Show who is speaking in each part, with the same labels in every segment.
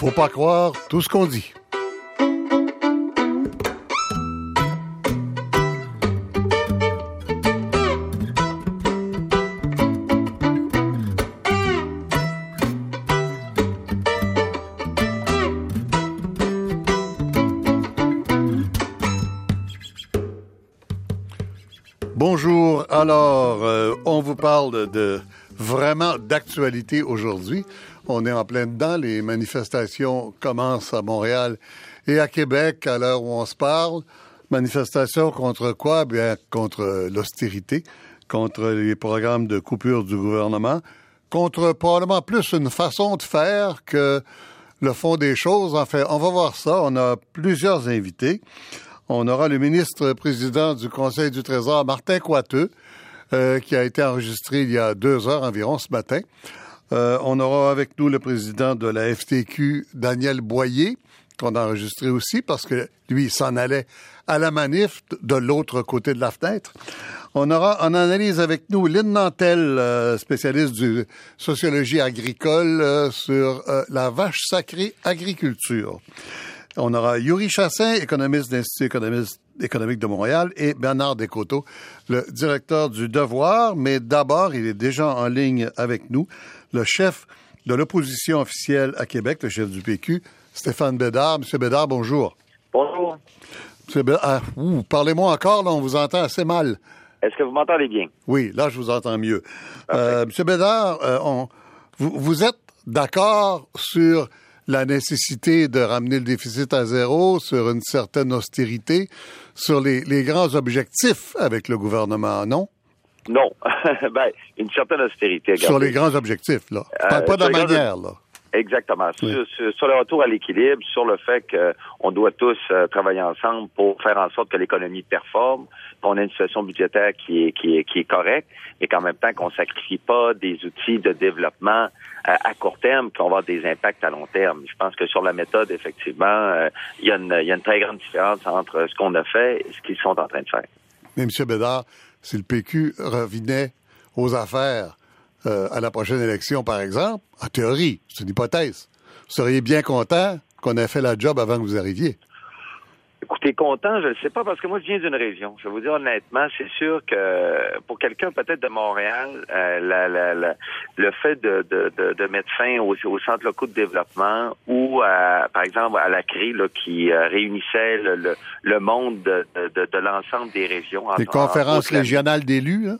Speaker 1: Faut pas croire tout ce qu'on dit. Bonjour. Alors, euh, on vous parle de vraiment d'actualité aujourd'hui. On est en plein dedans. Les manifestations commencent à Montréal et à Québec à l'heure où on se parle. Manifestations contre quoi? Bien, contre l'austérité, contre les programmes de coupure du gouvernement, contre probablement plus une façon de faire que le fond des choses. En fait, on va voir ça. On a plusieurs invités. On aura le ministre-président du Conseil du Trésor, Martin Coiteux, euh, qui a été enregistré il y a deux heures environ ce matin. Euh, on aura avec nous le président de la FTQ, Daniel Boyer, qu'on a enregistré aussi parce que lui, il s'en allait à la manif de l'autre côté de la fenêtre. On aura en analyse avec nous Lynn Nantel, euh, spécialiste de sociologie agricole euh, sur la vache sacrée agriculture. On aura Yuri Chassin, économiste d'Institut économique de Montréal, et Bernard Descoteaux, le directeur du Devoir. Mais d'abord, il est déjà en ligne avec nous le chef de l'opposition officielle à Québec, le chef du PQ, Stéphane Bédard. Monsieur Bédard, bonjour.
Speaker 2: Bonjour.
Speaker 1: Monsieur Bédard, ah, parlez-moi encore, là, on vous entend assez mal.
Speaker 2: Est-ce que vous m'entendez bien?
Speaker 1: Oui, là, je vous entends mieux. Euh, Monsieur Bédard, euh, on, vous, vous êtes d'accord sur la nécessité de ramener le déficit à zéro, sur une certaine austérité, sur les, les grands objectifs avec le gouvernement, non?
Speaker 2: Non. ben, une certaine austérité.
Speaker 1: Sur les grands objectifs, là. Je parle pas de la manière, là.
Speaker 2: Exactement. Sur, le retour à l'équilibre, sur le fait qu'on doit tous euh, travailler ensemble pour faire en sorte que l'économie performe, qu'on ait une situation budgétaire qui est, qui est, qui est correcte, et qu'en même temps qu'on sacrifie pas des outils de développement euh, à court terme qui vont avoir des impacts à long terme. Je pense que sur la méthode, effectivement, euh, il y, a une, y a une très grande différence entre ce qu'on a fait et ce qu'ils sont en train de faire.
Speaker 1: Mais M. Bédard, si le PQ revenait aux affaires euh, à la prochaine élection, par exemple, en théorie, c'est une hypothèse, vous seriez bien content qu'on ait fait la job avant que vous arriviez.
Speaker 2: Écoutez, content, je ne sais pas, parce que moi, je viens d'une région. Je vais vous dire honnêtement, c'est sûr que pour quelqu'un peut-être de Montréal, euh, le fait de, de, mettre fin aux, centres locaux de développement ou, par exemple, à la CRI qui euh, réunissait le, monde de, l'ensemble des régions.
Speaker 1: Les conférences régionales d'élus, hein?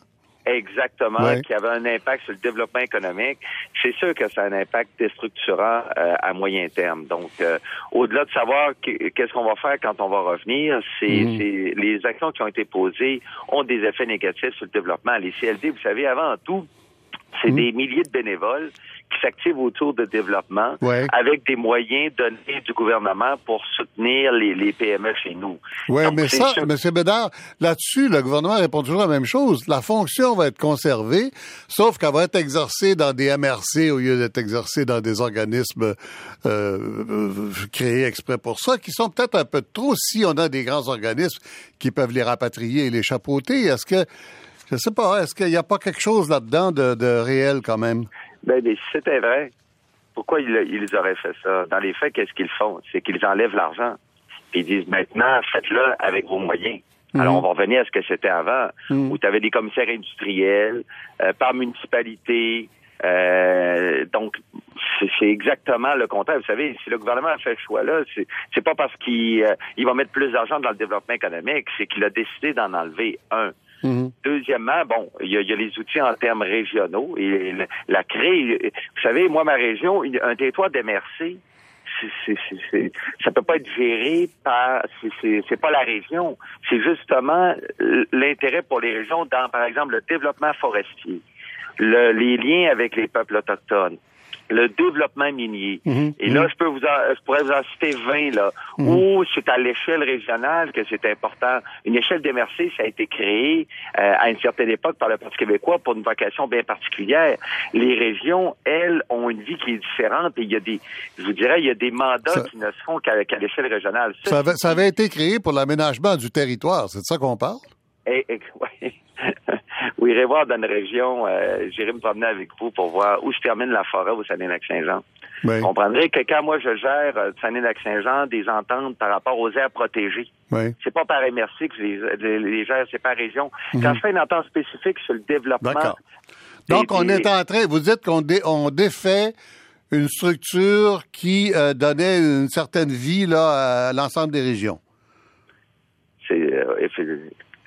Speaker 2: Exactement, qui avait un impact sur le développement économique. C'est sûr que ça a un impact déstructurant euh, à moyen terme. Donc, euh, au-delà de savoir qu'est-ce qu'on va faire quand on va revenir, mhm. c'est les actions qui ont été posées ont des effets négatifs sur le développement. Les CLD, vous savez, avant tout, c'est mhm. des milliers de bénévoles qui s'activent autour de développement avec des moyens donnés du gouvernement pour soutenir les, PME chez nous.
Speaker 1: Oui, mais ça, M. Bédard, là-dessus, le gouvernement répond toujours la même chose. La fonction va être conservée, sauf qu'elle va être exercée dans des MRC au lieu d'être exercée dans des organismes euh, créés exprès pour ça, qui sont peut-être un peu trop si on a des grands organismes qui peuvent les rapatrier et les chapeauter. Est-ce que je sais pas, est-ce qu'il n'y a pas quelque chose là-dedans de réel quand même?
Speaker 2: Ben, mais si c'était vrai, pourquoi ils, auraient fait ça? Dans les faits, qu'est-ce qu'ils font? C'est qu'ils enlèvent l'argent. Ils disent maintenant, faites-le avec vos moyens. Mhm. Alors, on va revenir à ce que c'était avant, mhm. où tu avais des commissaires industriels, euh, par municipalité. Euh, donc, c'est exactement le contraire. Vous savez, si le gouvernement a fait ce choix-là, c'est pas parce qu'il euh, il va mettre plus d'argent dans le développement économique, c'est qu'il a décidé d'en enlever un. Mhm. Deuxièmement, bon, il y, a, les outils en termes régionaux et la CRE, vous savez, moi, ma région, un territoire d'MRC, ça peut pas être géré par c'est pas la région c'est justement l'intérêt pour les régions dans par exemple le développement forestier les liens avec les peuples autochtones le développement minier. Mhm. Et là, mhm. je peux vous je pourrais vous en citer 20 là, mhm. où c'est à l'échelle régionale que c'est important. Une échelle d'MRC, ça a été créé euh, à une certaine époque par le Parti québécois pour une vocation bien particulière. Les régions, elles, ont une vie qui est différente et il y a des, je vous dirais, il y a des mandats qui ne se font qu'à l'échelle régionale.
Speaker 1: Ça, ça, avait, été créé pour l'aménagement du territoire, c'est de ça qu'on parle?
Speaker 2: Eh, eh, vous irez voir dans une région, euh, j'irai me promener avec vous pour voir où se termine la forêt au Saguenay-Lac-Saint-Jean. Vous comprendrez que quand moi je gère euh, Saguenay-Lac-Saint-Jean des ententes par rapport aux aires protégées,
Speaker 1: oui.
Speaker 2: c'est pas par MRC que je les, les, gère, c'est par région. Quand mhm. je fais une entente spécifique sur le développement...
Speaker 1: Donc, on est en train... Vous dites qu'on on défait une structure qui euh, donnait une certaine vie là, à l'ensemble des régions.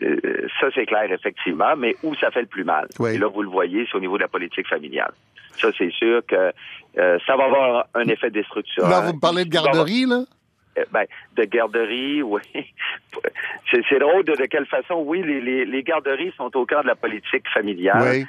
Speaker 2: Euh, ça, c'est clair, effectivement, mais où ça fait le plus mal? Et là, vous le voyez, c'est au niveau de la politique familiale. Ça, c'est sûr que euh, ça va avoir un effet destructeur.
Speaker 1: Là, vous me parlez de garderie, là?
Speaker 2: Euh, ben, de garderie, oui. c'est drôle de, quelle façon, oui, les, les, garderies sont au cœur de la politique familiale.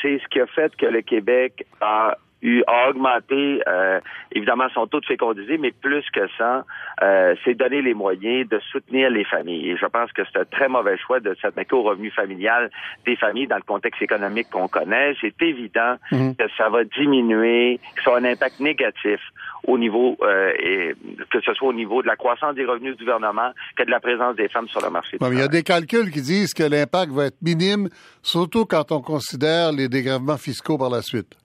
Speaker 2: C'est ce qui a fait que le Québec a eu a augmenté, euh, évidemment, son taux de fécondité, mais plus que ça, euh, c'est donner les moyens de soutenir les familles. Et je pense que c'est un très mauvais choix de s'attaquer au revenu familial des familles dans le contexte économique qu'on connaît. C'est évident mhm. que ça va diminuer, que ça a un impact négatif au niveau, euh, et que ce soit au niveau de la croissance des revenus du gouvernement que de la présence des femmes sur le marché.
Speaker 1: il y a des calculs qui disent que l'impact va être minime, surtout quand on considère les dégrèvements fiscaux par la suite.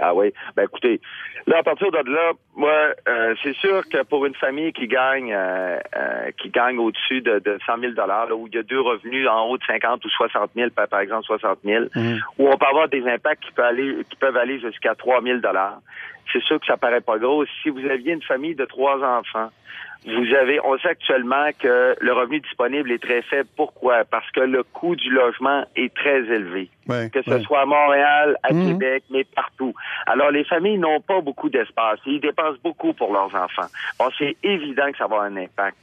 Speaker 2: Ah oui. Ben écoutez, là, à partir de là, moi, euh, c'est sûr que pour une famille qui gagne euh, euh, qui gagne au-dessus de, de 100 000 là, où il y a deux revenus en haut de 50 ou 60 000, par, exemple 60 000, mmh. où on peut avoir des impacts qui peuvent aller, qui peuvent aller jusqu'à 3 000 c'est sûr que ça paraît pas gros. Si vous aviez une famille de trois enfants, vous avez, on sait actuellement que le revenu disponible est très faible. Pourquoi? Parce que le coût du logement est très élevé. que ce soit à Montréal, à mhm. Québec, mais partout. Alors, les familles n'ont pas beaucoup d'espace. Ils dépensent beaucoup pour leurs enfants. Bon, c'est évident que ça va avoir un impact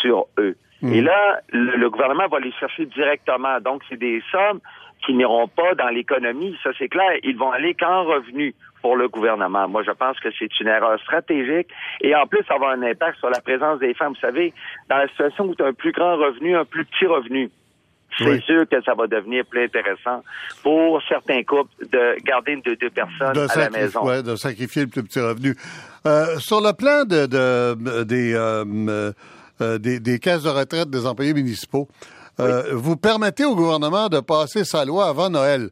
Speaker 2: sur eux. Mhm. Et là, le, gouvernement va les chercher directement. Donc, c'est des sommes qui n'iront pas dans l'économie, ça c'est clair. Ils vont aller qu'en revenu pour le gouvernement. Moi, je pense que c'est une erreur stratégique et en plus, ça va avoir un impact sur la présence des femmes. Vous savez, dans la situation où tu as un plus grand revenu, un plus petit revenu, c'est sûr que ça va devenir plus intéressant pour certains couples de garder une de deux personnes à la maison.
Speaker 1: Ouais, de sacrifier le plus petit revenu. Euh, sur le plan de, de des, euh, euh, des, des caisses de retraite des employés municipaux, euh, vous permettez au gouvernement de passer sa loi avant Noël.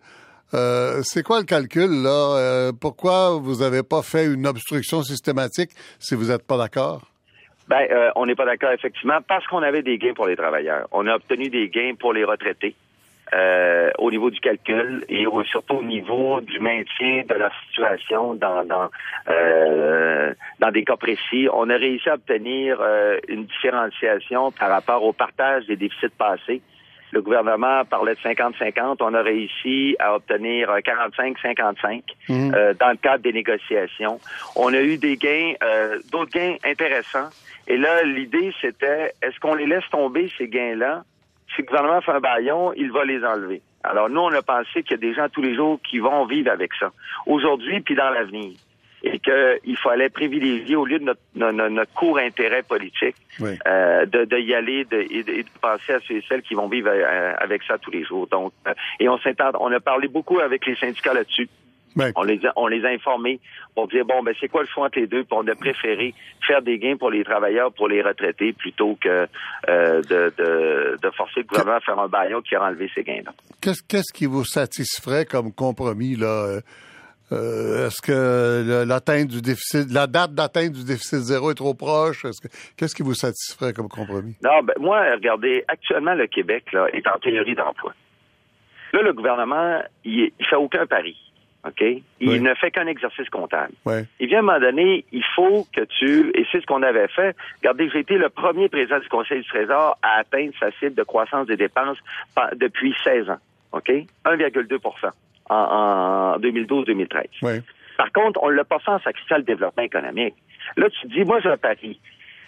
Speaker 1: Euh, c'est quoi le calcul là? Euh, Pourquoi vous n'avez pas fait une obstruction systématique si vous n'êtes pas d'accord?
Speaker 2: Ben, euh, on n'est pas d'accord effectivement parce qu'on avait des gains pour les travailleurs. On a obtenu des gains pour les retraités. Au niveau du calcul et surtout au niveau du maintien de la situation dans des cas précis. On a réussi à obtenir une différenciation par rapport au partage des déficits passés le gouvernement parlait de 50-50. On a réussi à obtenir 45-55 mhm. euh, dans le cadre des négociations. On a eu des gains, euh, d'autres gains intéressants. Et là, l'idée, c'était, est-ce qu'on les laisse tomber, ces gains-là? Si le gouvernement fait un baillon, il va les enlever. Alors, nous, on a pensé qu'il y a des gens tous les jours qui vont vivre avec ça. Aujourd'hui, puis dans l'avenir et qu'il fallait privilégier, au lieu de notre, notre, court intérêt politique, euh, de, de, y aller de, et, de, penser à ceux et celles qui vont vivre euh, avec ça tous les jours. Donc, euh, et on on a parlé beaucoup avec les syndicats là-dessus. On les a, on les a informés pour dire bon ben c'est quoi le choix entre les deux? Puis on a préféré faire des gains pour les travailleurs pour les retraités plutôt que euh, de, de, de, forcer le gouvernement à faire un baillon qui a enlevé ces gains là.
Speaker 1: Qu'est-ce qu'est-ce qui vous satisferait comme compromis là euh, est-ce que l'atteinte du déficit, la date d'atteinte du déficit zéro est trop proche? qu'est-ce qui vous satisferait comme compromis?
Speaker 2: Non, ben, moi, regardez, actuellement, le Québec là, est en théorie d'emploi. Là, le gouvernement, il, il fait aucun pari. OK? Il ne fait qu'un exercice comptable. Il vient à un moment donné, il faut que tu, et c'est ce qu'on avait fait, regardez, j'ai été le premier président du Conseil du Trésor à atteindre sa cible de croissance des dépenses depuis 16 ans. OK? 1,2 en, 2012-2013. Par contre, on ne l'a pas fait en sacrifiant le développement économique. Là, tu dis, moi, j'ai un pari.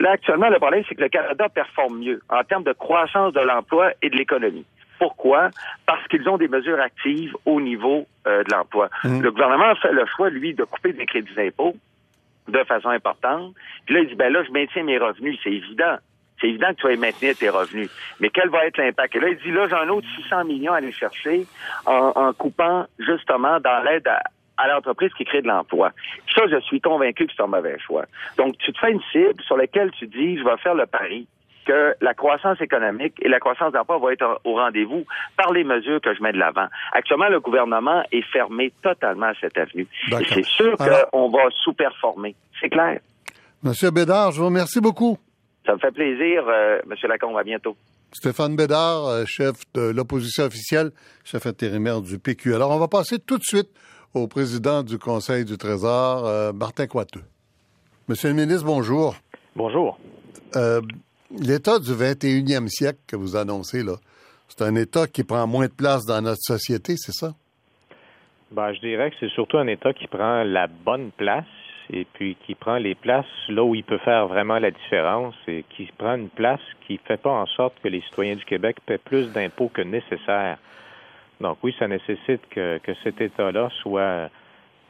Speaker 2: Là, actuellement, le problème, c'est que le Canada performe mieux en termes de croissance de l'emploi et de l'économie. Pourquoi? Parce qu'ils ont des mesures actives au niveau euh, de l'emploi. Mmh. Le gouvernement a fait le choix, lui, de couper des crédits d'impôt de façon importante. Puis là, il dit, ben là, je maintiens mes revenus. C'est évident c'est évident que tu vas maintenir tes revenus. Mais quel va être l'impact? Et là, il dit, là, j'ai un autre 600 millions à aller chercher en, coupant justement dans l'aide à, l'entreprise qui crée de l'emploi. Ça, je suis convaincu que c'est un mauvais choix. Donc, tu te fais une cible sur laquelle tu dis, je vais faire le pari que la croissance économique et la croissance d'emploi vont être au rendez-vous par les mesures que je mets de l'avant. Actuellement, le gouvernement est fermé totalement à cette avenue. C'est sûr qu'on va sous-performer. C'est clair.
Speaker 1: Monsieur Bédard, je vous remercie beaucoup.
Speaker 2: Ça me fait plaisir, euh, Monsieur Lacombe. À bientôt.
Speaker 1: Stéphane Bédard, euh, chef de l'opposition officielle, chef intérimaire du PQ. Alors, on va passer tout de suite au président du Conseil du Trésor, euh, Martin Coiteux. Monsieur le ministre, bonjour.
Speaker 3: Bonjour.
Speaker 1: Euh, L'État du 21e siècle que vous annoncez, là, c'est un État qui prend moins de place dans notre société, c'est ça?
Speaker 3: Ben, je dirais que c'est surtout un État qui prend la bonne place et puis qui prend les places là où il peut faire vraiment la différence et qui prend une place qui ne fait pas en sorte que les citoyens du Québec paient plus d'impôts que nécessaire. Donc oui, ça nécessite que, que cet État-là soit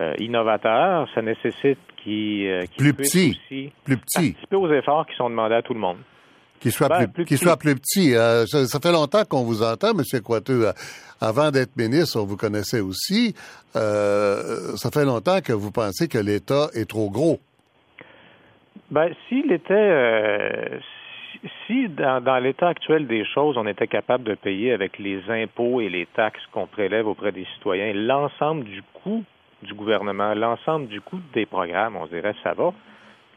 Speaker 3: euh, innovateur, ça nécessite qu'il euh,
Speaker 1: plus petit, aussi plus petit,
Speaker 3: participer aux efforts qui sont demandés à tout le monde.
Speaker 1: Qu'il soit, ben, plus, soit plus petit. Euh, ça, fait longtemps qu'on vous entend, M. Coiteux. Avant d'être ministre, on vous connaissait aussi. ça fait longtemps que vous pensez que l'État est trop gros.
Speaker 3: Ben, s'il était, si dans, dans l'état actuel des choses, on était capable de payer avec les impôts et les taxes qu'on prélève auprès des citoyens l'ensemble du coût du gouvernement, l'ensemble du coût des programmes, on dirait ça va.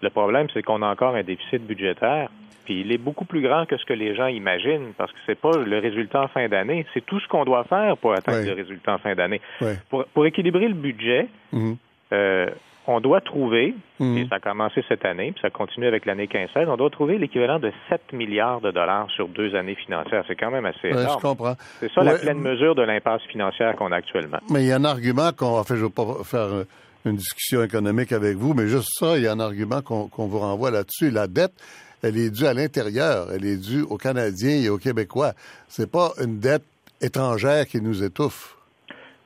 Speaker 3: Le problème, c'est qu'on a encore un déficit budgétaire, puis il est beaucoup plus grand que ce que les gens imaginent, parce que c'est pas le résultat en fin d'année, c'est tout ce qu'on doit faire pour atteindre le résultat en fin d'année. Pour, pour, équilibrer le budget, mm-hmm. euh, on doit trouver, mhm. et ça a commencé cette année, puis ça continue avec l'année 15 on doit trouver l'équivalent de 7 milliards de dollars sur deux années financières. C'est quand même assez énorme.
Speaker 1: je comprends.
Speaker 3: C'est ça la pleine mesure de l'impasse financière qu'on a actuellement.
Speaker 1: Mais il y a un argument qu'on... En fait, je pas faire une discussion économique avec vous, mais juste ça, il y a un argument qu'on vous renvoie là-dessus. La dette, elle est due à l'intérieur. Elle est due aux Canadiens et aux Québécois. C'est pas une dette étrangère qui nous étouffe.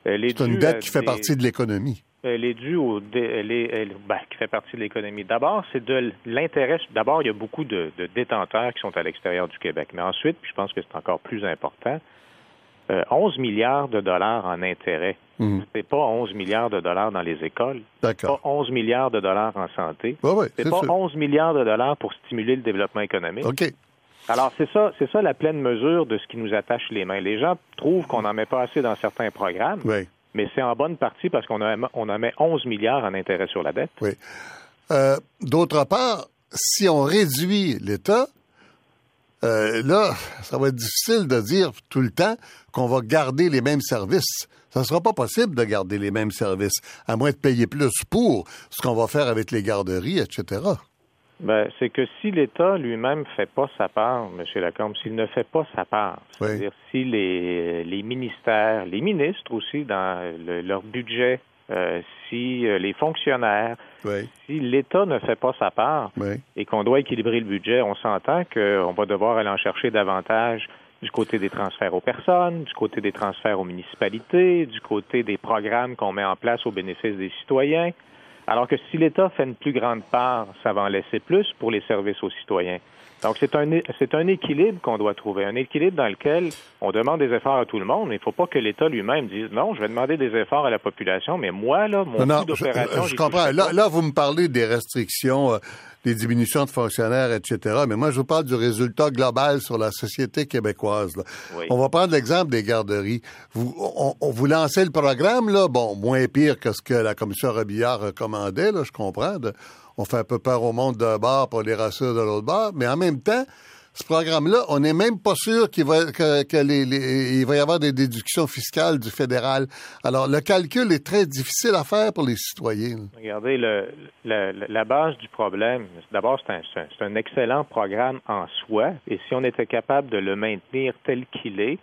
Speaker 1: C'est une dette qui fait partie de l'économie
Speaker 3: elle est due au, elle est, elle, ben, qui fait partie de l'économie. D'abord, c'est de l'intérêt. D'abord, il y a beaucoup de, détenteurs qui sont à l'extérieur du Québec. Mais ensuite, puis je pense que c'est encore plus important, 11 euh, milliards de dollars en intérêt. Mmh. C'est pas 11 milliards de dollars dans les écoles. D'accord. Pas 11 milliards de dollars en santé. c'est pas 11 milliards de dollars pour stimuler le développement économique.
Speaker 1: OK.
Speaker 3: Alors, c'est ça, c'est ça la pleine mesure de ce qui nous attache les mains. Les gens trouvent qu'on n'en met pas assez dans certains programmes.
Speaker 1: Oui
Speaker 3: mais c'est en bonne partie parce qu'on a, on a mis 11 milliards en intérêt sur la dette.
Speaker 1: Oui. Euh, d'autre part, si on réduit l'État, euh, là, ça va être difficile de dire tout le temps qu'on va garder les mêmes services. Ça ne sera pas possible de garder les mêmes services, à moins de payer plus pour ce qu'on va faire avec les garderies, etc.
Speaker 3: Ben, c'est que si l'État lui-même ne fait pas sa part, M. Lacombe, s'il ne fait pas sa part, c'est-à-dire si les, les ministères, les ministres aussi, dans leur budget, euh, si euh, les fonctionnaires, si l'État ne fait pas sa part et qu'on doit équilibrer le budget, on s'entend qu'on va devoir aller en chercher davantage du côté des transferts aux personnes, du côté des transferts aux municipalités, du côté des programmes qu'on met en place au bénéfice des citoyens. Alors que si l'État fait une plus grande part, ça va en laisser plus pour les services aux citoyens. Donc, c'est un, c'est un équilibre qu'on doit trouver, un équilibre dans lequel on demande des efforts à tout le monde, mais il ne faut pas que l'État lui-même dise non, je vais demander des efforts à la population, mais moi, là, mon coût d'opération...
Speaker 1: Je, je comprends. Là, là, vous me parlez des restrictions, euh, des diminutions de fonctionnaires, etc. Mais moi, je vous parle du résultat global sur la société québécoise. On va prendre l'exemple des garderies. Vous, on, vous lancez le programme, là, bon, moins pire que ce que la commission Robillard recommandait, là, je comprends. On fait un peu peur au monde d'un bar pour les rassurer de l'autre bar, mais en même temps, ce programme-là, on n'est même pas sûr qu'il va, que, les, il va y avoir des déductions fiscales du fédéral. Alors, le calcul est très difficile à faire pour les citoyens.
Speaker 3: Regardez, le, la base du problème, d'abord, c'est un, un excellent programme en soi, et si on était capable de le maintenir tel qu'il est,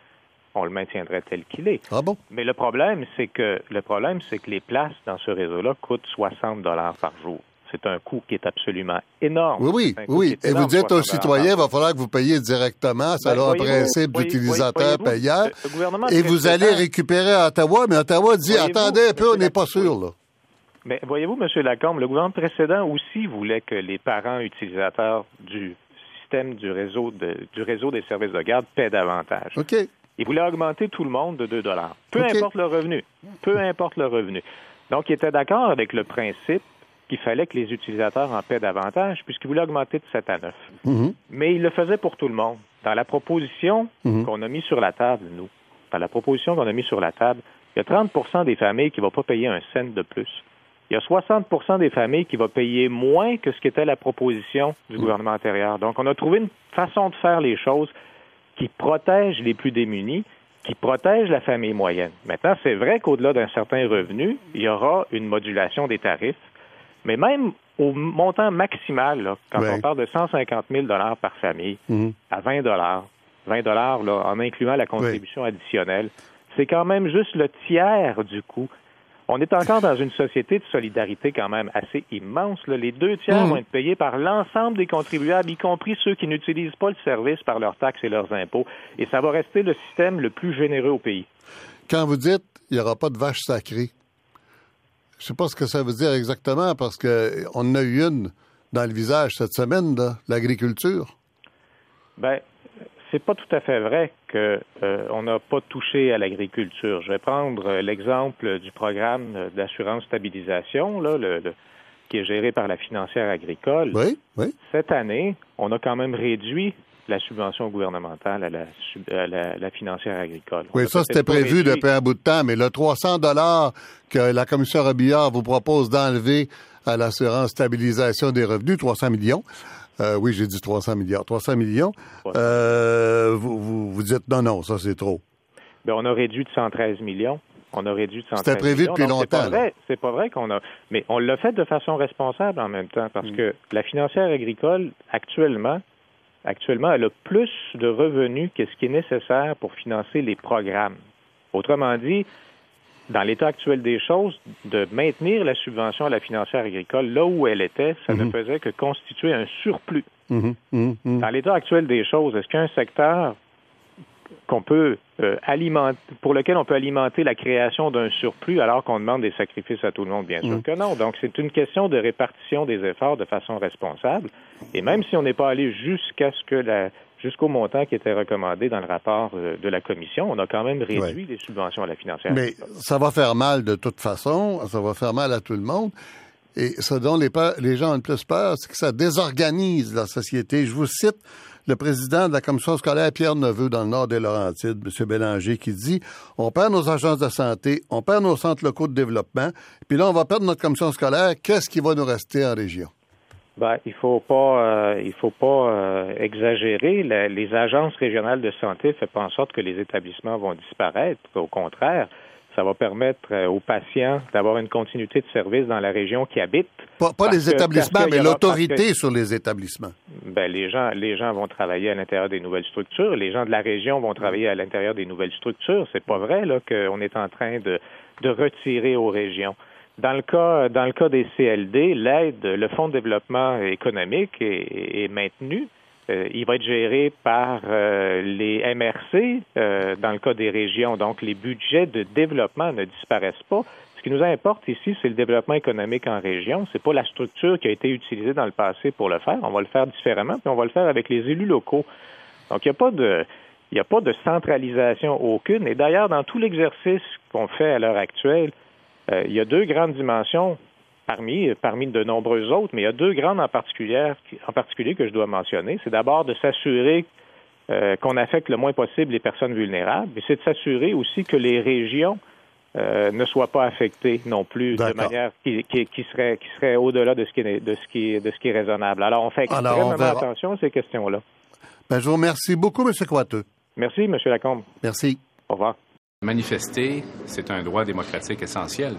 Speaker 3: on le maintiendrait tel qu'il est.
Speaker 1: Ah bon?
Speaker 3: Mais le problème, c'est que le problème, c'est que les places dans ce réseau-là coûtent 60 dollars par jour c'est un coût qui est absolument énorme.
Speaker 1: Oui, oui, oui. Et vous dites aux citoyens, il va falloir que vous payiez directement. Ça ben, a un principe d'utilisateur-payeur. Et vous allez récupérer à Ottawa, mais Ottawa dit, attendez un peu, on n'est pas sûr, là.
Speaker 3: Mais voyez-vous, M. Lacombe, le gouvernement précédent aussi voulait que les parents utilisateurs du système du réseau, du réseau des services de garde paient davantage.
Speaker 1: OK.
Speaker 3: Il voulait augmenter tout le monde de 2 dollars. Peu importe le revenu. Peu importe le revenu. Donc, il était d'accord avec le principe qu'il fallait que les utilisateurs en paient davantage, puisqu'il voulait augmenter de 7 à 9. Mm-hmm. Mais il le faisait pour tout le monde. Dans la proposition mm-hmm. qu'on a mise sur la table, nous, dans la proposition qu'on a mise sur la table, il y a 30% des familles qui ne vont pas payer un cent de plus. Il y a 60% des familles qui vont payer moins que ce qu'était la proposition du mm. gouvernement antérieur. Donc, on a trouvé une façon de faire les choses qui protège les plus démunis, qui protège la famille moyenne. Maintenant, c'est vrai qu'au-delà d'un certain revenu, il y aura une modulation des tarifs, mais même au montant maximal, quand on parle de 150 000 par famille, mm-hmm. à 20 20 là, en incluant la contribution additionnelle, c'est quand même juste le tiers du coût on est encore dans une société de solidarité quand même assez immense. Les deux tiers mmh. vont être payés par l'ensemble des contribuables, y compris ceux qui n'utilisent pas le service par leurs taxes et leurs impôts. Et ça va rester le système le plus généreux au pays.
Speaker 1: Quand vous dites il n'y aura pas de vache sacrée, je ne sais pas ce que ça veut dire exactement parce qu'on en a eu une dans le visage cette semaine, l'agriculture.
Speaker 3: Ben, c'est pas tout à fait vrai qu'on euh, n'a pas touché à l'agriculture. Je vais prendre euh, l'exemple du programme d'assurance stabilisation, là, qui est géré par la financière agricole.
Speaker 1: Oui, oui.
Speaker 3: Cette année, on a quand même réduit la subvention gouvernementale à la, financière agricole.
Speaker 1: Oui, ça, c'était prévu depuis un bout de temps, mais le 300 dollars que la commission Robillard vous propose d'enlever à l'assurance stabilisation des revenus, 300 millions, euh, oui, j'ai dit 300 milliards. 300 millions. Euh, vous, vous, dites non, non, ça c'est trop.
Speaker 3: Bien, on a réduit de 113 millions. On a réduit de 113
Speaker 1: C'était prévu depuis longtemps.
Speaker 3: C'est pas vrai, qu'on a. Mais on l'a fait de façon responsable en même temps, parce mm. que la financière agricole, actuellement, actuellement, elle a plus de revenus que ce qui est nécessaire pour financer les programmes. Autrement dit, dans l'état actuel des choses, de maintenir la subvention à la financière agricole là où elle était, ça ne mhm. faisait que constituer un surplus. Mhm. Mhm. Dans l'état actuel des choses, est-ce qu'un secteur qu'on peut euh, alimenter, pour lequel on peut alimenter la création d'un surplus alors qu'on demande des sacrifices à tout le monde, bien sûr que non. Donc c'est une question de répartition des efforts de façon responsable. Et même si on n'est pas allé jusqu'à ce que la, jusqu'au montant qui était recommandé dans le rapport euh, de la commission. On a quand même réduit les subventions à la financière.
Speaker 1: Mais ça va faire mal de toute façon, ça va faire mal à tout le monde. Et ce dont les, les gens ont le plus peur, c'est que ça désorganise la société. Je vous cite le président de la commission scolaire, Pierre Neveu, dans le nord des Laurentides, M. Bélanger, qui dit On perd nos agences de santé, on perd nos centres locaux de développement, puis là, on va perdre notre commission scolaire. Qu'est-ce qui va nous rester en région?
Speaker 3: Ben, il faut euh, faut pas euh, exagérer. les agences régionales de santé ne font en sorte que les établissements vont disparaître. Au contraire, ça va permettre euh, aux patients d'avoir une continuité de service dans la région qui habitent.
Speaker 1: Pas, les établissements, mais l'autorité sur les établissements.
Speaker 3: Ben, les gens, les gens vont travailler à l'intérieur des nouvelles structures. Les gens de la région vont travailler à l'intérieur des nouvelles structures. C'est pas vrai là qu'on est en train de, de retirer aux régions. Dans le cas, dans le cas des CLD, l'aide, le Fonds de développement économique est, maintenu. Euh, il va être géré par euh, les MRC euh, dans le cas des régions. Donc, les budgets de développement ne disparaissent pas. Ce qui nous importe ici, c'est le développement économique en région. C'est pas la structure qui a été utilisée dans le passé pour le faire. On va le faire différemment, puis on va le faire avec les élus locaux. Donc, il n'y a pas de il n'y a pas de centralisation aucune. Et d'ailleurs, dans tout l'exercice qu'on fait à l'heure actuelle, il y a deux grandes dimensions parmi, parmi de nombreuses autres, mais il y a deux grandes en particulier, en particulier que je dois mentionner. C'est d'abord de s'assurer euh, qu'on affecte le moins possible les personnes vulnérables, et c'est de s'assurer aussi que les régions euh, ne soient pas affectées non plus de manière qui, qui, serait, qui serait au-delà de ce qui est de ce qui de ce qui est raisonnable. Alors on fait extrêmement attention à ces questions-là.
Speaker 1: Ben, je vous remercie beaucoup, M. Coiteux.
Speaker 3: Merci, M. Lacombe.
Speaker 1: Merci.
Speaker 3: Au revoir.
Speaker 4: Manifester, c'est un droit démocratique essentiel.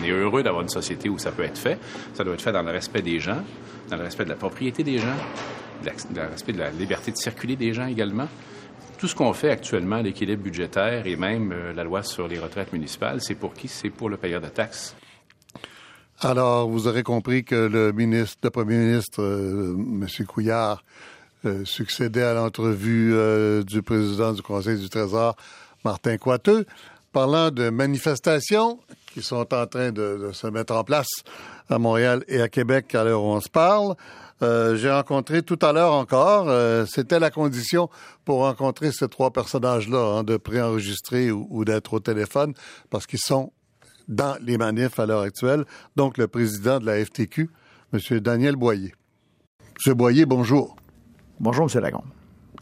Speaker 4: On, est heureux d'avoir une société où ça peut être fait. Ça doit être fait dans le respect des gens, dans le respect de la propriété des gens, dans le respect de la liberté de circuler des gens également. Tout ce qu'on fait actuellement, l'équilibre budgétaire et même euh, la loi sur les retraites municipales, c'est pour qui? C'est pour le payeur de taxes.
Speaker 1: Alors, vous aurez compris que le ministre, le premier ministre, euh, M. Couillard, euh, succédait à l'entrevue du président du Conseil du Trésor Martin Coiteux, parlant de manifestations qui sont en train de, se mettre en place à Montréal et à Québec à l'heure où on se parle. Euh, j'ai rencontré tout à l'heure encore, euh, c'était la condition pour rencontrer ces trois personnages-là, hein, de préenregistrer ou, d'être au téléphone, parce qu'ils sont dans les manifs à l'heure actuelle, donc le président de la FTQ, M. Daniel Boyer. M. Boyer, bonjour.
Speaker 5: Bonjour, M. Lagombe.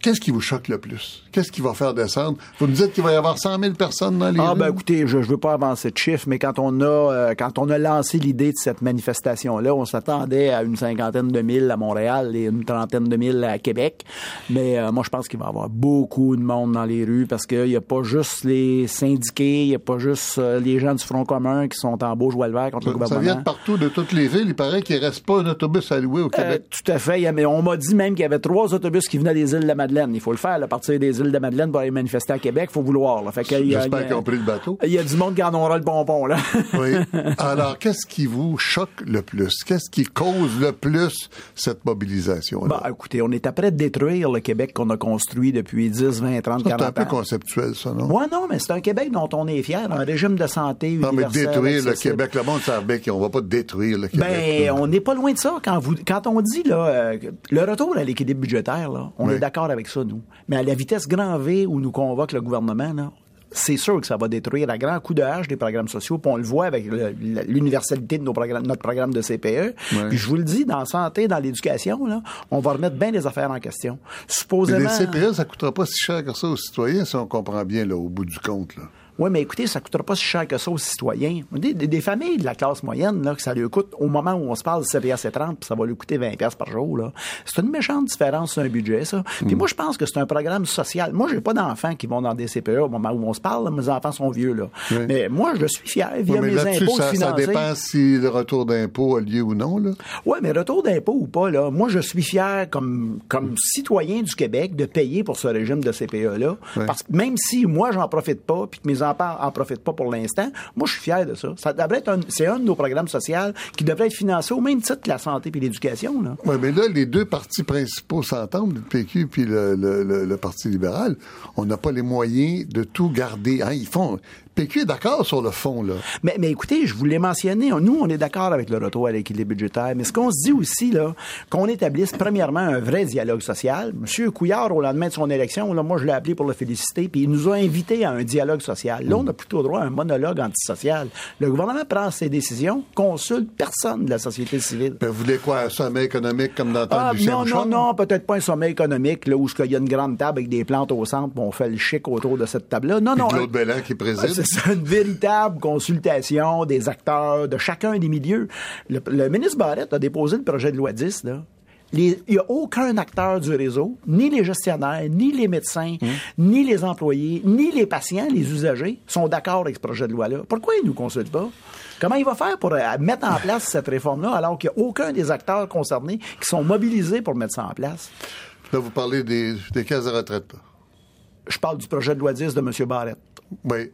Speaker 1: Qu'est-ce qui vous choque le plus? Qu'est-ce qui va faire descendre? Vous me dites qu'il va y avoir 100 000 personnes dans les
Speaker 5: Ah,
Speaker 1: rues?
Speaker 5: ben écoutez, je ne veux pas avancer de chiffres, mais quand on a euh, quand on a lancé l'idée de cette manifestation-là, on s'attendait à une cinquantaine de mille à Montréal et une trentaine de mille à Québec. Mais euh, moi, je pense qu'il va y avoir beaucoup de monde dans les rues parce qu'il n'y a pas juste les syndiqués, il n'y a pas juste euh, les gens du Front commun qui sont en beau joie le vert contre le
Speaker 1: Ça
Speaker 5: gouvernement.
Speaker 1: vient de partout, de toutes les villes. Il paraît qu'il ne reste pas un autobus à louer au Québec.
Speaker 5: tout à fait. Mais on m'a dit même qu'il y avait trois autobus qui venaient des îles de la Madeleine. Il faut le faire, là, à partir des îles de Madeleine pour aller manifester à Québec. Il faut vouloir. Là. Fait
Speaker 1: J'espère qu'ils ont pris le bateau.
Speaker 5: Il y a du monde qui en aura le bonbon, là.
Speaker 1: Oui. Alors, qu'est-ce qui vous choque le plus? Qu'est-ce qui cause le plus cette mobilisation-là?
Speaker 5: Bon, écoutez, on est après de détruire le Québec qu'on a construit depuis 10, 20, 30,
Speaker 1: c'est un
Speaker 5: 40
Speaker 1: peu
Speaker 5: ans.
Speaker 1: conceptuel, ça, non?
Speaker 5: Ouais, non, mais c'est un Québec dont on est fier, un régime de santé
Speaker 1: non, mais détruire le. Québec, le monde savait qu'on va pas détruire le Québec.
Speaker 5: Ben,
Speaker 1: là.
Speaker 5: on n'est pas loin de ça. Quand, vous, quand on dit là, euh, le retour à l'équilibre budgétaire, là, on
Speaker 1: Oui.
Speaker 5: est d'accord avec ça, nous. Mais à la vitesse grand V où nous convoque le gouvernement, là, c'est sûr que ça va détruire à grand coup de hache des programmes sociaux. Puis on le voit avec le- l'universalité de nos programmes, notre programme de CPE. Puis je vous le dis, dans la santé, dans l'éducation, là, on va remettre bien les affaires en question.
Speaker 1: Mais
Speaker 5: Supposément.
Speaker 1: les CPE, ça coûtera pas si cher que ça aux citoyens, si on comprend bien, là, au bout du compte, là.
Speaker 5: Oui, mais écoutez, ça coûtera pas si cher que ça aux citoyens. Des, des- des familles de la classe moyenne, là, que ça leur coûte, au moment où on se parle de CPS et 30, puis ça va lui coûter 20 pièces par jour, là. C'est une méchante différence sur un budget, ça. Puis
Speaker 1: Mm.
Speaker 5: moi, je pense que c'est un programme social. Moi, j'ai pas d'enfants qui vont dans des CPE au moment où on se parle, là. mes enfants sont vieux, là.
Speaker 1: Oui.
Speaker 5: Mais moi, je suis fier, via
Speaker 1: Oui, mais
Speaker 5: mes impôts,
Speaker 1: ça, dépend si le retour d'impôt a lieu ou non, là.
Speaker 5: Oui, mais retour d'impôt ou pas, là, moi, je suis fier comme, comme citoyen du Québec de payer pour ce régime de CPE-là. Parce que même si moi, j'en profite pas, puis que mes en profitent pas pour l'instant, moi, je suis fier de ça. Ça devrait être c'est un de nos programmes sociaux qui devrait être financé au même titre que la santé puis l'éducation.
Speaker 1: Oui, mais là, les deux partis principaux s'entendent, le PQ puis le- le Parti libéral. On n'a pas les moyens de tout garder. Hein, ils font. PQ est d'accord sur le fond, là.
Speaker 5: Mais, mais écoutez, je vous l'ai mentionné, nous, on est d'accord avec le retour à l'équilibre budgétaire, mais ce qu'on se dit aussi, là, qu'on établisse premièrement un vrai dialogue social. Monsieur Couillard, au lendemain de son élection, là, moi, je l'ai appelé pour le féliciter, puis il nous a invités à un dialogue social. Là, on a plutôt droit à un monologue antisocial. Le gouvernement prend ses décisions, consulte personne de la société civile.
Speaker 1: Ben, vous voulez quoi, un sommet économique comme dans le temps
Speaker 5: Ah,
Speaker 1: Lucien
Speaker 5: non, non, non, peut-être pas un sommet économique, là, où il y a une grande table avec des plantes au centre, puis on fait le chic autour de cette table-là. Non,
Speaker 1: Puis
Speaker 5: non.
Speaker 1: Claude
Speaker 5: un-
Speaker 1: Belland qui préside?
Speaker 5: C'est ça, une véritable consultation des acteurs de chacun des milieux. Le, le ministre Barrette a déposé le projet de loi 10, là. Les- Il n'y a aucun acteur du réseau, ni les gestionnaires, ni les médecins,
Speaker 1: Hum.
Speaker 5: ni les employés, ni les patients, les usagers, sont d'accord avec ce projet de loi-là. Pourquoi ils ne nous consultent pas? Comment il va faire pour euh, mettre en place cette réforme-là alors qu'il n'y a aucun des acteurs concernés qui sont mobilisés pour mettre ça en place?
Speaker 1: Là, vous parlez des, des caisses de retraite, là.
Speaker 5: Je parle du projet de loi 10 de M. Barrette.
Speaker 1: Oui.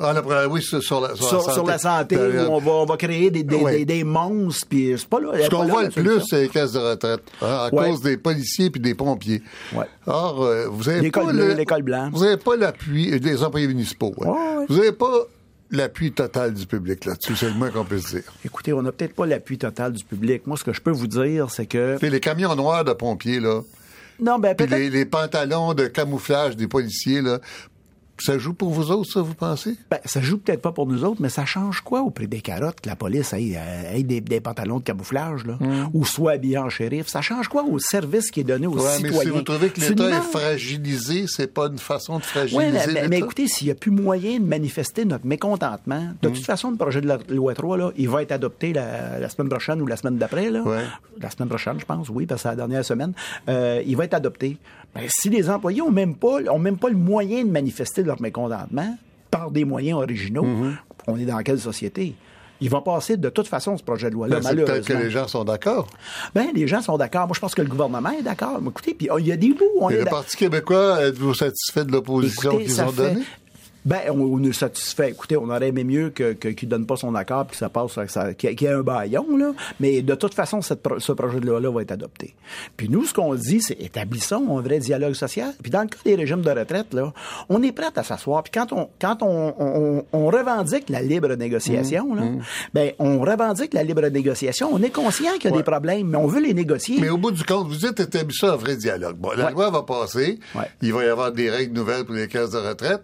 Speaker 1: Ah, oui, sur, la, sur,
Speaker 5: sur, sur la santé, où on va, on va créer des, des,
Speaker 1: Oui.
Speaker 5: des, des monstres, puis c'est pas là.
Speaker 1: Ce qu'on voit le plus, c'est les caisses de retraite, hein, à
Speaker 5: Ouais.
Speaker 1: cause des policiers puis des pompiers.
Speaker 5: Ouais.
Speaker 1: Or, euh, vous avez
Speaker 5: L'école
Speaker 1: pas
Speaker 5: l'école blanche.
Speaker 1: Vous n'avez pas l'appui des employés municipaux. Ouais. Vous n'avez pas l'appui total du public là-dessus, c'est le moins qu'on puisse dire.
Speaker 5: Écoutez, on n'a peut-être pas l'appui total du public. Moi, ce que je peux vous dire, c'est que...
Speaker 1: Puis les camions noirs de pompiers, là,
Speaker 5: Non, ben
Speaker 1: puis les pantalons de camouflage des policiers, là, ça joue pour vous autres, ça, vous pensez?
Speaker 5: Ben, ça joue peut-être pas pour nous autres, mais ça change quoi au prix des carottes que la police ait, euh, ait des, des pantalons de camouflage, là, ou soit habillé en shérif? Ça change quoi au service qui est donné aux
Speaker 1: Hmm. Ouais, mais
Speaker 5: citoyens?
Speaker 1: si vous trouvez que l'État est fragilisé, c'est pas une façon de fragiliser
Speaker 5: Oui, mais, mais- mais écoutez, s'il n'y a plus moyen de manifester notre mécontentement,
Speaker 1: Hmm.
Speaker 5: de toute façon, le projet de la loi 3, là, il va être adopté la, la semaine prochaine ou la semaine d'après. Là.
Speaker 1: Ouais.
Speaker 5: La semaine prochaine, je pense, oui, parce que c'est la dernière semaine. Euh, il va être adopté. Ben, si les employés n'ont même, pas- ont même pas le moyen de manifester leur mécontentement par des moyens originaux,
Speaker 1: Mm-hmm.
Speaker 5: on est dans quelle société? Il va passer de toute façon ce projet de loi-là,
Speaker 1: Ben, c'est peut-être que les gens sont d'accord.
Speaker 5: Ben, les gens sont d'accord. Moi, je pense que le gouvernement est d'accord. Écoutez, puis oh, il y a des bouts. où On
Speaker 1: Et
Speaker 5: est
Speaker 1: le Parti québécois, êtes-vous satisfait de l'opposition qu'ils ont donnée?
Speaker 5: Ben, on, on est satisfait. Écoutez, on aurait aimé mieux que, que, qu'il donne pas son accord puis que ça passe, ça- qu'il y ait- qu'il y ait un baillon, là. Mais de toute façon, cette ce projet de loi-là va être adopté. Puis nous, ce qu'on dit, c'est établissons un vrai dialogue social. Puis dans le cas des régimes de retraite, là, on est prêt à s'asseoir. Puis quand on, quand on, on, on revendique la libre négociation, là, ben, on revendique la libre négociation. On est conscient qu'il y a
Speaker 1: Ouais.
Speaker 5: des problèmes, mais on veut les négocier.
Speaker 1: Mais au bout du compte, vous dites établissez un vrai dialogue. Bon, la
Speaker 5: Ouais.
Speaker 1: loi va passer.
Speaker 5: Ouais.
Speaker 1: Il va y avoir des règles nouvelles pour les caisses de retraite.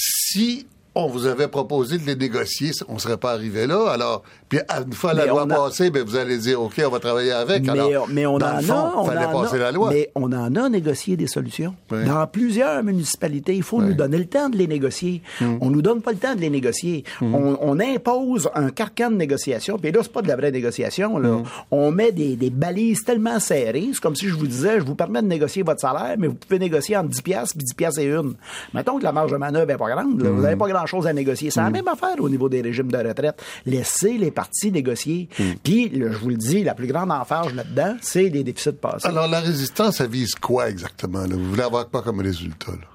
Speaker 1: Si on vous avait proposé de les négocier, on ne serait pas arrivé là. Alors, puis une fois la loi passée, ben, vous allez dire, OK, on va travailler avec.
Speaker 5: Mais,
Speaker 1: alors,
Speaker 5: mais on
Speaker 1: dans
Speaker 5: en
Speaker 1: le fond,
Speaker 5: a, on
Speaker 1: fallait
Speaker 5: en
Speaker 1: passer
Speaker 5: a,
Speaker 1: la loi.
Speaker 5: Mais on en a négocié des solutions.
Speaker 1: Oui.
Speaker 5: Dans plusieurs municipalités, il faut
Speaker 1: Oui.
Speaker 5: nous donner le temps de les négocier.
Speaker 1: Hmm.
Speaker 5: On nous donne pas le temps de les négocier. On, on impose un carcan de négociation. Puis là, c'est pas de la vraie négociation.
Speaker 1: Hmm.
Speaker 5: On met des, des balises tellement serrées. C'est comme si je vous disais, je vous permets de négocier votre salaire, mais vous pouvez négocier entre 10 piastres puis 10 piastres et une. Mettons que la marge de manœuvre est pas grande. là. Vous n'avez pas grand-chose à négocier. C'est la même affaire au niveau des régimes de retraite. Laissez les partis négocier. Puis, là, je vous le dis, la plus grande emphase là-dedans, c'est les déficits passés.
Speaker 1: Alors, la résistance, ça vise quoi exactement? là? Vous voulez avoir quoi comme résultat? Là?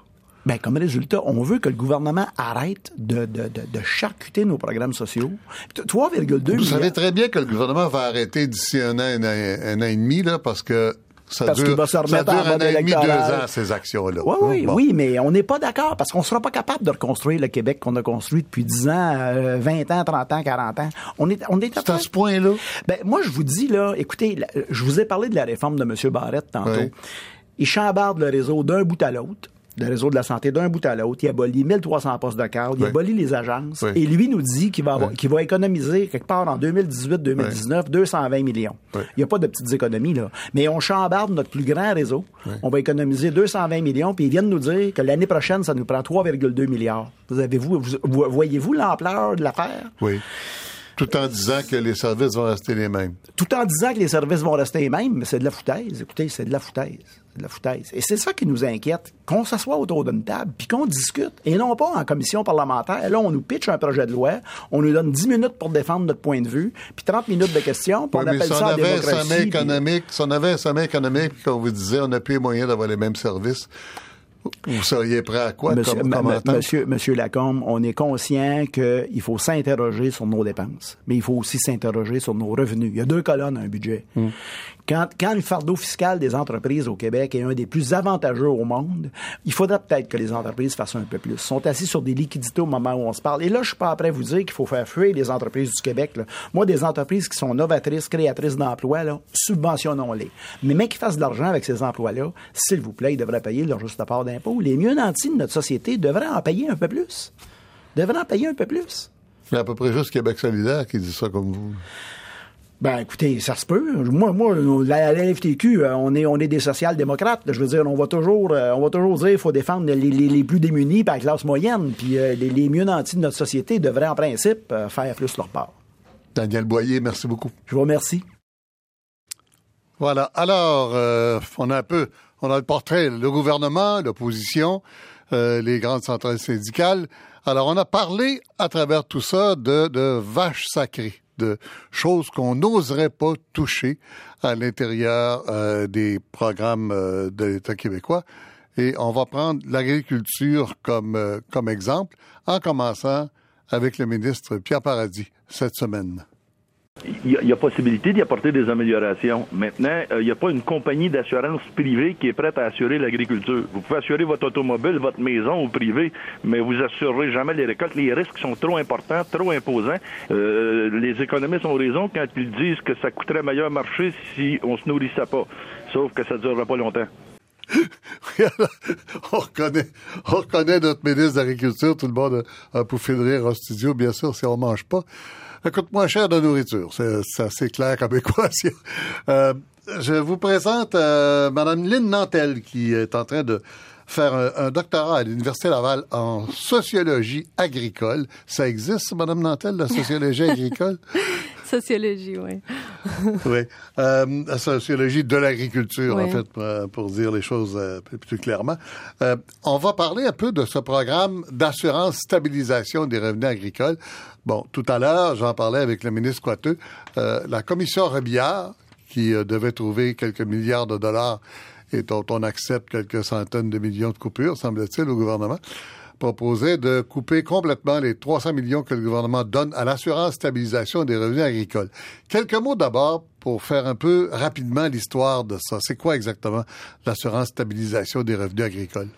Speaker 5: Ben, comme résultat, on veut que le gouvernement arrête de, de, de, de charcuter nos programmes sociaux. 3,2
Speaker 1: Vous
Speaker 5: milliards.
Speaker 1: savez très bien que le gouvernement va arrêter d'ici un an, un an, un an et demi, là, parce que ça
Speaker 5: Parce qu'il va se
Speaker 1: ça
Speaker 5: remettre en mode
Speaker 1: demi, deux
Speaker 5: électoral.
Speaker 1: ans, ces actions-là.
Speaker 5: Oui, oui,
Speaker 1: Bon.
Speaker 5: oui, mais on n'est pas d'accord parce qu'on ne sera pas capable de reconstruire le Québec qu'on a construit depuis 10 ans, euh, 20 ans, 30 ans, 40 ans. On est, on est
Speaker 1: à ce point-là?
Speaker 5: Ben, moi, je vous dis, là, écoutez, je vous ai parlé de la réforme de M. Barrette tantôt.
Speaker 1: Oui.
Speaker 5: Il chambarde le réseau d'un bout à l'autre. Le réseau de la santé d'un bout à l'autre. Il abolit 1300 postes de cadre. Il
Speaker 1: Oui.
Speaker 5: abolit les agences.
Speaker 1: Oui.
Speaker 5: Et lui nous dit qu'il va, avoir-
Speaker 1: Oui.
Speaker 5: qu'il va économiser quelque part en 2018-2019 220 millions. Il n'y a pas de petites économies, là. Mais on chambarde notre plus grand réseau. On va économiser 220 millions. Puis ils viennent nous dire que l'année prochaine, ça nous prend 3,2 milliards. Vous avez-vous, vous- vous- voyez-vous l'ampleur de l'affaire?
Speaker 1: Oui. Tout en disant que les services vont rester les mêmes.
Speaker 5: tout en disant que les services vont rester les mêmes, mais c'est de la foutaise. Écoutez, c'est de la foutaise. C'est de la foutaise. Et c'est ça qui nous inquiète, qu'on s'assoie autour d'une table, puis qu'on discute, et non pas en commission parlementaire. Là, on nous pitch un projet de loi, on nous donne 10 minutes pour défendre notre point de vue, puis 30 minutes de questions, puis
Speaker 1: Oui,
Speaker 5: on appelle
Speaker 1: si on
Speaker 5: ça la
Speaker 1: avait un sommet
Speaker 5: puis-
Speaker 1: économique, si on avait un sommet économique, puis qu'on vous disait on n'a plus les moyens d'avoir les mêmes services, vous seriez prêt à quoi
Speaker 5: Monsieur,
Speaker 1: comme,
Speaker 5: monsieur, monsieur Lacombe, on est conscient qu'il faut s'interroger sur nos dépenses, mais il faut aussi s'interroger sur nos revenus. Il y a deux colonnes à un budget.
Speaker 1: Hmm.
Speaker 5: Quand, quand le fardeau fiscal des entreprises au Québec est un des plus avantageux au monde, il faudrait peut-être que les entreprises fassent un peu plus. Ils sont assis sur des liquidités au moment où on se parle. Et là, je suis pas après vous dire qu'il faut faire fuir les entreprises du Québec. là. Moi, des entreprises qui sont novatrices, créatrices d'emplois, subventionnons-les. Mais même qui fassent de l'argent avec ces emplois-là, s'il vous plaît, ils devraient payer leur juste part d'impôt. Les mieux nantis de notre société devraient en payer un peu plus. Devraient en payer un peu plus.
Speaker 1: C'est à peu près juste Québec solidaire qui dit ça comme vous.
Speaker 5: Ben, écoutez, ça se peut. Moi, moi, la, la FTQ, euh, on est, on est des social-démocrates. Je veux dire, on va toujours, euh, on va toujours dire qu'il faut défendre les, les, les plus démunis par la classe moyenne. Puis euh, les, les mieux nantis de notre société devraient, en principe, euh, faire plus leur part.
Speaker 1: Daniel Boyer, merci beaucoup.
Speaker 5: Je vous remercie.
Speaker 1: Voilà. Alors, euh, on a un peu, on a le portrait, le gouvernement, l'opposition, les grandes centrales syndicales. Alors, on a parlé à travers tout ça de, de vaches sacrées, de choses qu'on n'oserait pas toucher à l'intérieur euh, des programmes euh, de l'État québécois. Et on va prendre l'agriculture comme, euh, comme exemple, en commençant avec le ministre Pierre Paradis cette semaine.
Speaker 6: Il y, a, possibilité d'y apporter des améliorations. Maintenant, euh, il n'y a pas une compagnie d'assurance privée qui est prête à assurer l'agriculture. Vous pouvez assurer votre automobile, votre maison au privé, mais vous assurerez jamais les récoltes. Les risques sont trop importants, trop imposants. Euh, les économistes ont raison quand ils disent que ça coûterait meilleur marché si on se nourrissait pas. Sauf que ça ne durera pas longtemps.
Speaker 1: on, reconnaît, on notre ministre de l'Agriculture. Tout le monde a, a pouffé de au studio, bien sûr, si on mange pas. Ça coûte moins cher de nourriture. C'est c'est assez clair comme équation. Euh, je vous présente euh, Madame Lynn Nantel, qui est en train de faire un, un doctorat à l'Université Laval en sociologie agricole. Ça existe, Madame Nantel, la sociologie agricole?
Speaker 7: Sociologie, oui.
Speaker 1: oui. Euh, la sociologie de l'agriculture, en fait, pour, pour dire les choses euh, plus clairement. Euh, on va parler un peu de ce programme d'assurance stabilisation des revenus agricoles. Bon, tout à l'heure, j'en parlais avec le ministre Coiteux. Euh, la commission Rebillard, qui euh, devait trouver quelques milliards de dollars et dont on accepte quelques centaines de millions de coupures, semble-t-il, au gouvernement, proposait de couper complètement les 300 millions que le gouvernement donne à l'assurance stabilisation des revenus agricoles. Quelques mots d'abord pour faire un peu rapidement l'histoire de ça. C'est quoi exactement l'assurance stabilisation des revenus agricoles?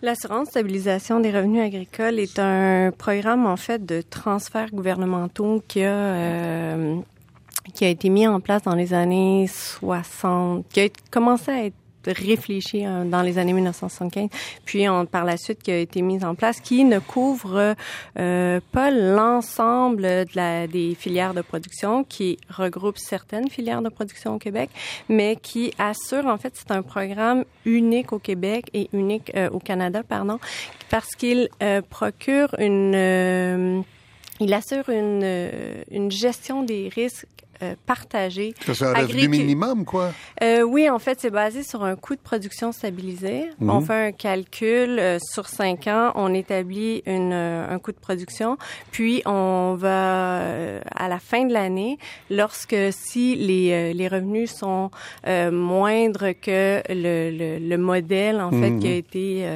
Speaker 7: L'assurance stabilisation des revenus agricoles est un programme en fait de transferts gouvernementaux qui a euh, été mis en place dans les années 60, qui a commencé à être réfléchi euh, dans les années 1975, puis on, par la suite qui a été mise en place, qui ne couvre euh, pas l'ensemble de la, des filières de production, qui regroupe certaines filières de production au Québec, mais qui assure, en fait, c'est un programme unique au Québec et unique euh, au Canada, pardon, parce qu'il euh, procure une... Euh, il assure une, une gestion des risques euh, partagé.
Speaker 1: C'est un revenu minimum, quoi?
Speaker 7: Euh, oui, en fait, c'est basé sur un coût de production stabilisé.
Speaker 1: Mhm.
Speaker 7: On fait un calcul euh, sur cinq ans, on établit une, euh, un coût de production, puis on va, euh, à la fin de l'année, lorsque si les, euh, les revenus sont moindres que le, le, le, modèle, en fait, qui a
Speaker 1: Mhm.
Speaker 7: été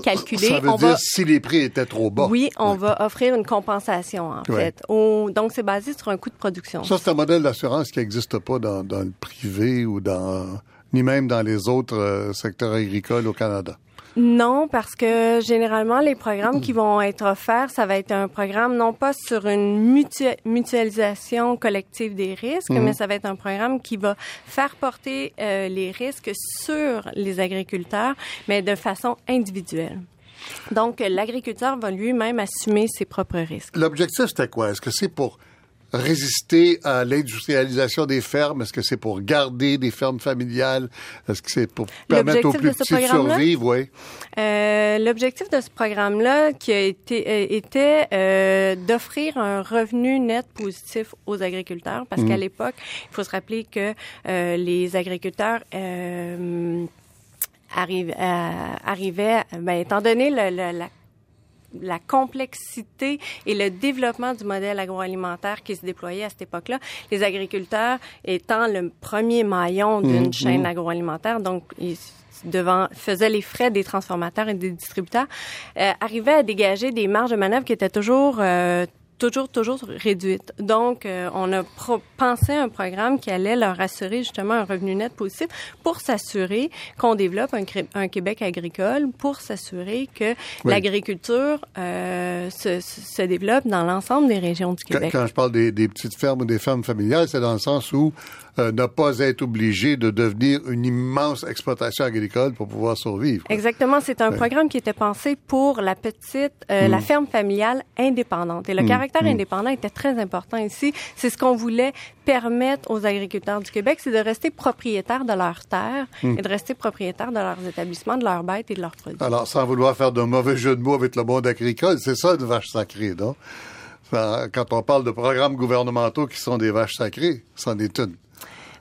Speaker 7: calculé.
Speaker 1: Ça veut
Speaker 7: on
Speaker 1: dire
Speaker 7: va,
Speaker 1: si les prix étaient trop bas.
Speaker 7: oui, on va offrir une compensation, en fait. Donc, c'est basé sur un coût de production.
Speaker 1: Ça, c'est un modèle d'assurance qui n'existe pas dans, dans le privé ou dans ni même dans les autres euh, secteurs agricoles au Canada.
Speaker 7: Non, parce que généralement, les programmes qui vont être offerts, ça va être un programme non pas sur une mutua- mutualisation collective des risques,
Speaker 1: Mhm.
Speaker 7: mais ça va être un programme qui va faire porter euh, les risques sur les agriculteurs, mais de façon individuelle. Donc, l'agriculteur va lui-même assumer ses propres risques.
Speaker 1: L'objectif, c'était quoi? Est-ce que c'est pour résister à l'industrialisation des fermes? Est-ce que c'est pour garder des fermes familiales? Est-ce que c'est pour permettre aux plus
Speaker 7: de
Speaker 1: petits de survivre? Oui.
Speaker 7: Euh, L'objectif de ce programme-là, qui a été euh, était euh, d'offrir un revenu net positif aux agriculteurs, parce qu'à l'époque, il faut se rappeler que euh, les agriculteurs euh, euh, arrivaient, ben, étant donné le, le- la la complexité et le développement du modèle agroalimentaire qui se déployait à cette époque-là, les agriculteurs étant le premier maillon d'une chaîne agroalimentaire, donc ils devant faisaient les frais des transformateurs et des distributeurs, euh, arrivaient à dégager des marges de manœuvre qui étaient toujours euh, toujours toujours réduites. Donc euh, on a pro- pensé un programme qui allait leur assurer justement un revenu net positif pour s'assurer qu'on développe un, un Québec agricole, pour s'assurer que l'agriculture euh, se, se développe dans l'ensemble des régions du
Speaker 1: Quand,
Speaker 7: Québec.
Speaker 1: quand je parle des, des petites fermes ou des fermes familiales, c'est dans le sens où euh, ne pas être obligé de devenir une immense exploitation agricole pour pouvoir survivre. quoi.
Speaker 7: Exactement, c'est un
Speaker 1: Ouais.
Speaker 7: programme qui était pensé pour la petite, euh, la ferme familiale indépendante. Et le caractère indépendant était très important ici. C'est ce qu'on voulait permettre aux agriculteurs du Québec, c'est de rester propriétaires de leurs terres et de rester propriétaires de leurs établissements, de leurs bêtes et de leurs produits.
Speaker 1: Alors, sans vouloir faire de mauvais jeu de mots avec le monde agricole, c'est ça une vache sacrée, non? Quand on parle de programmes gouvernementaux qui sont des vaches sacrées, c'en est une.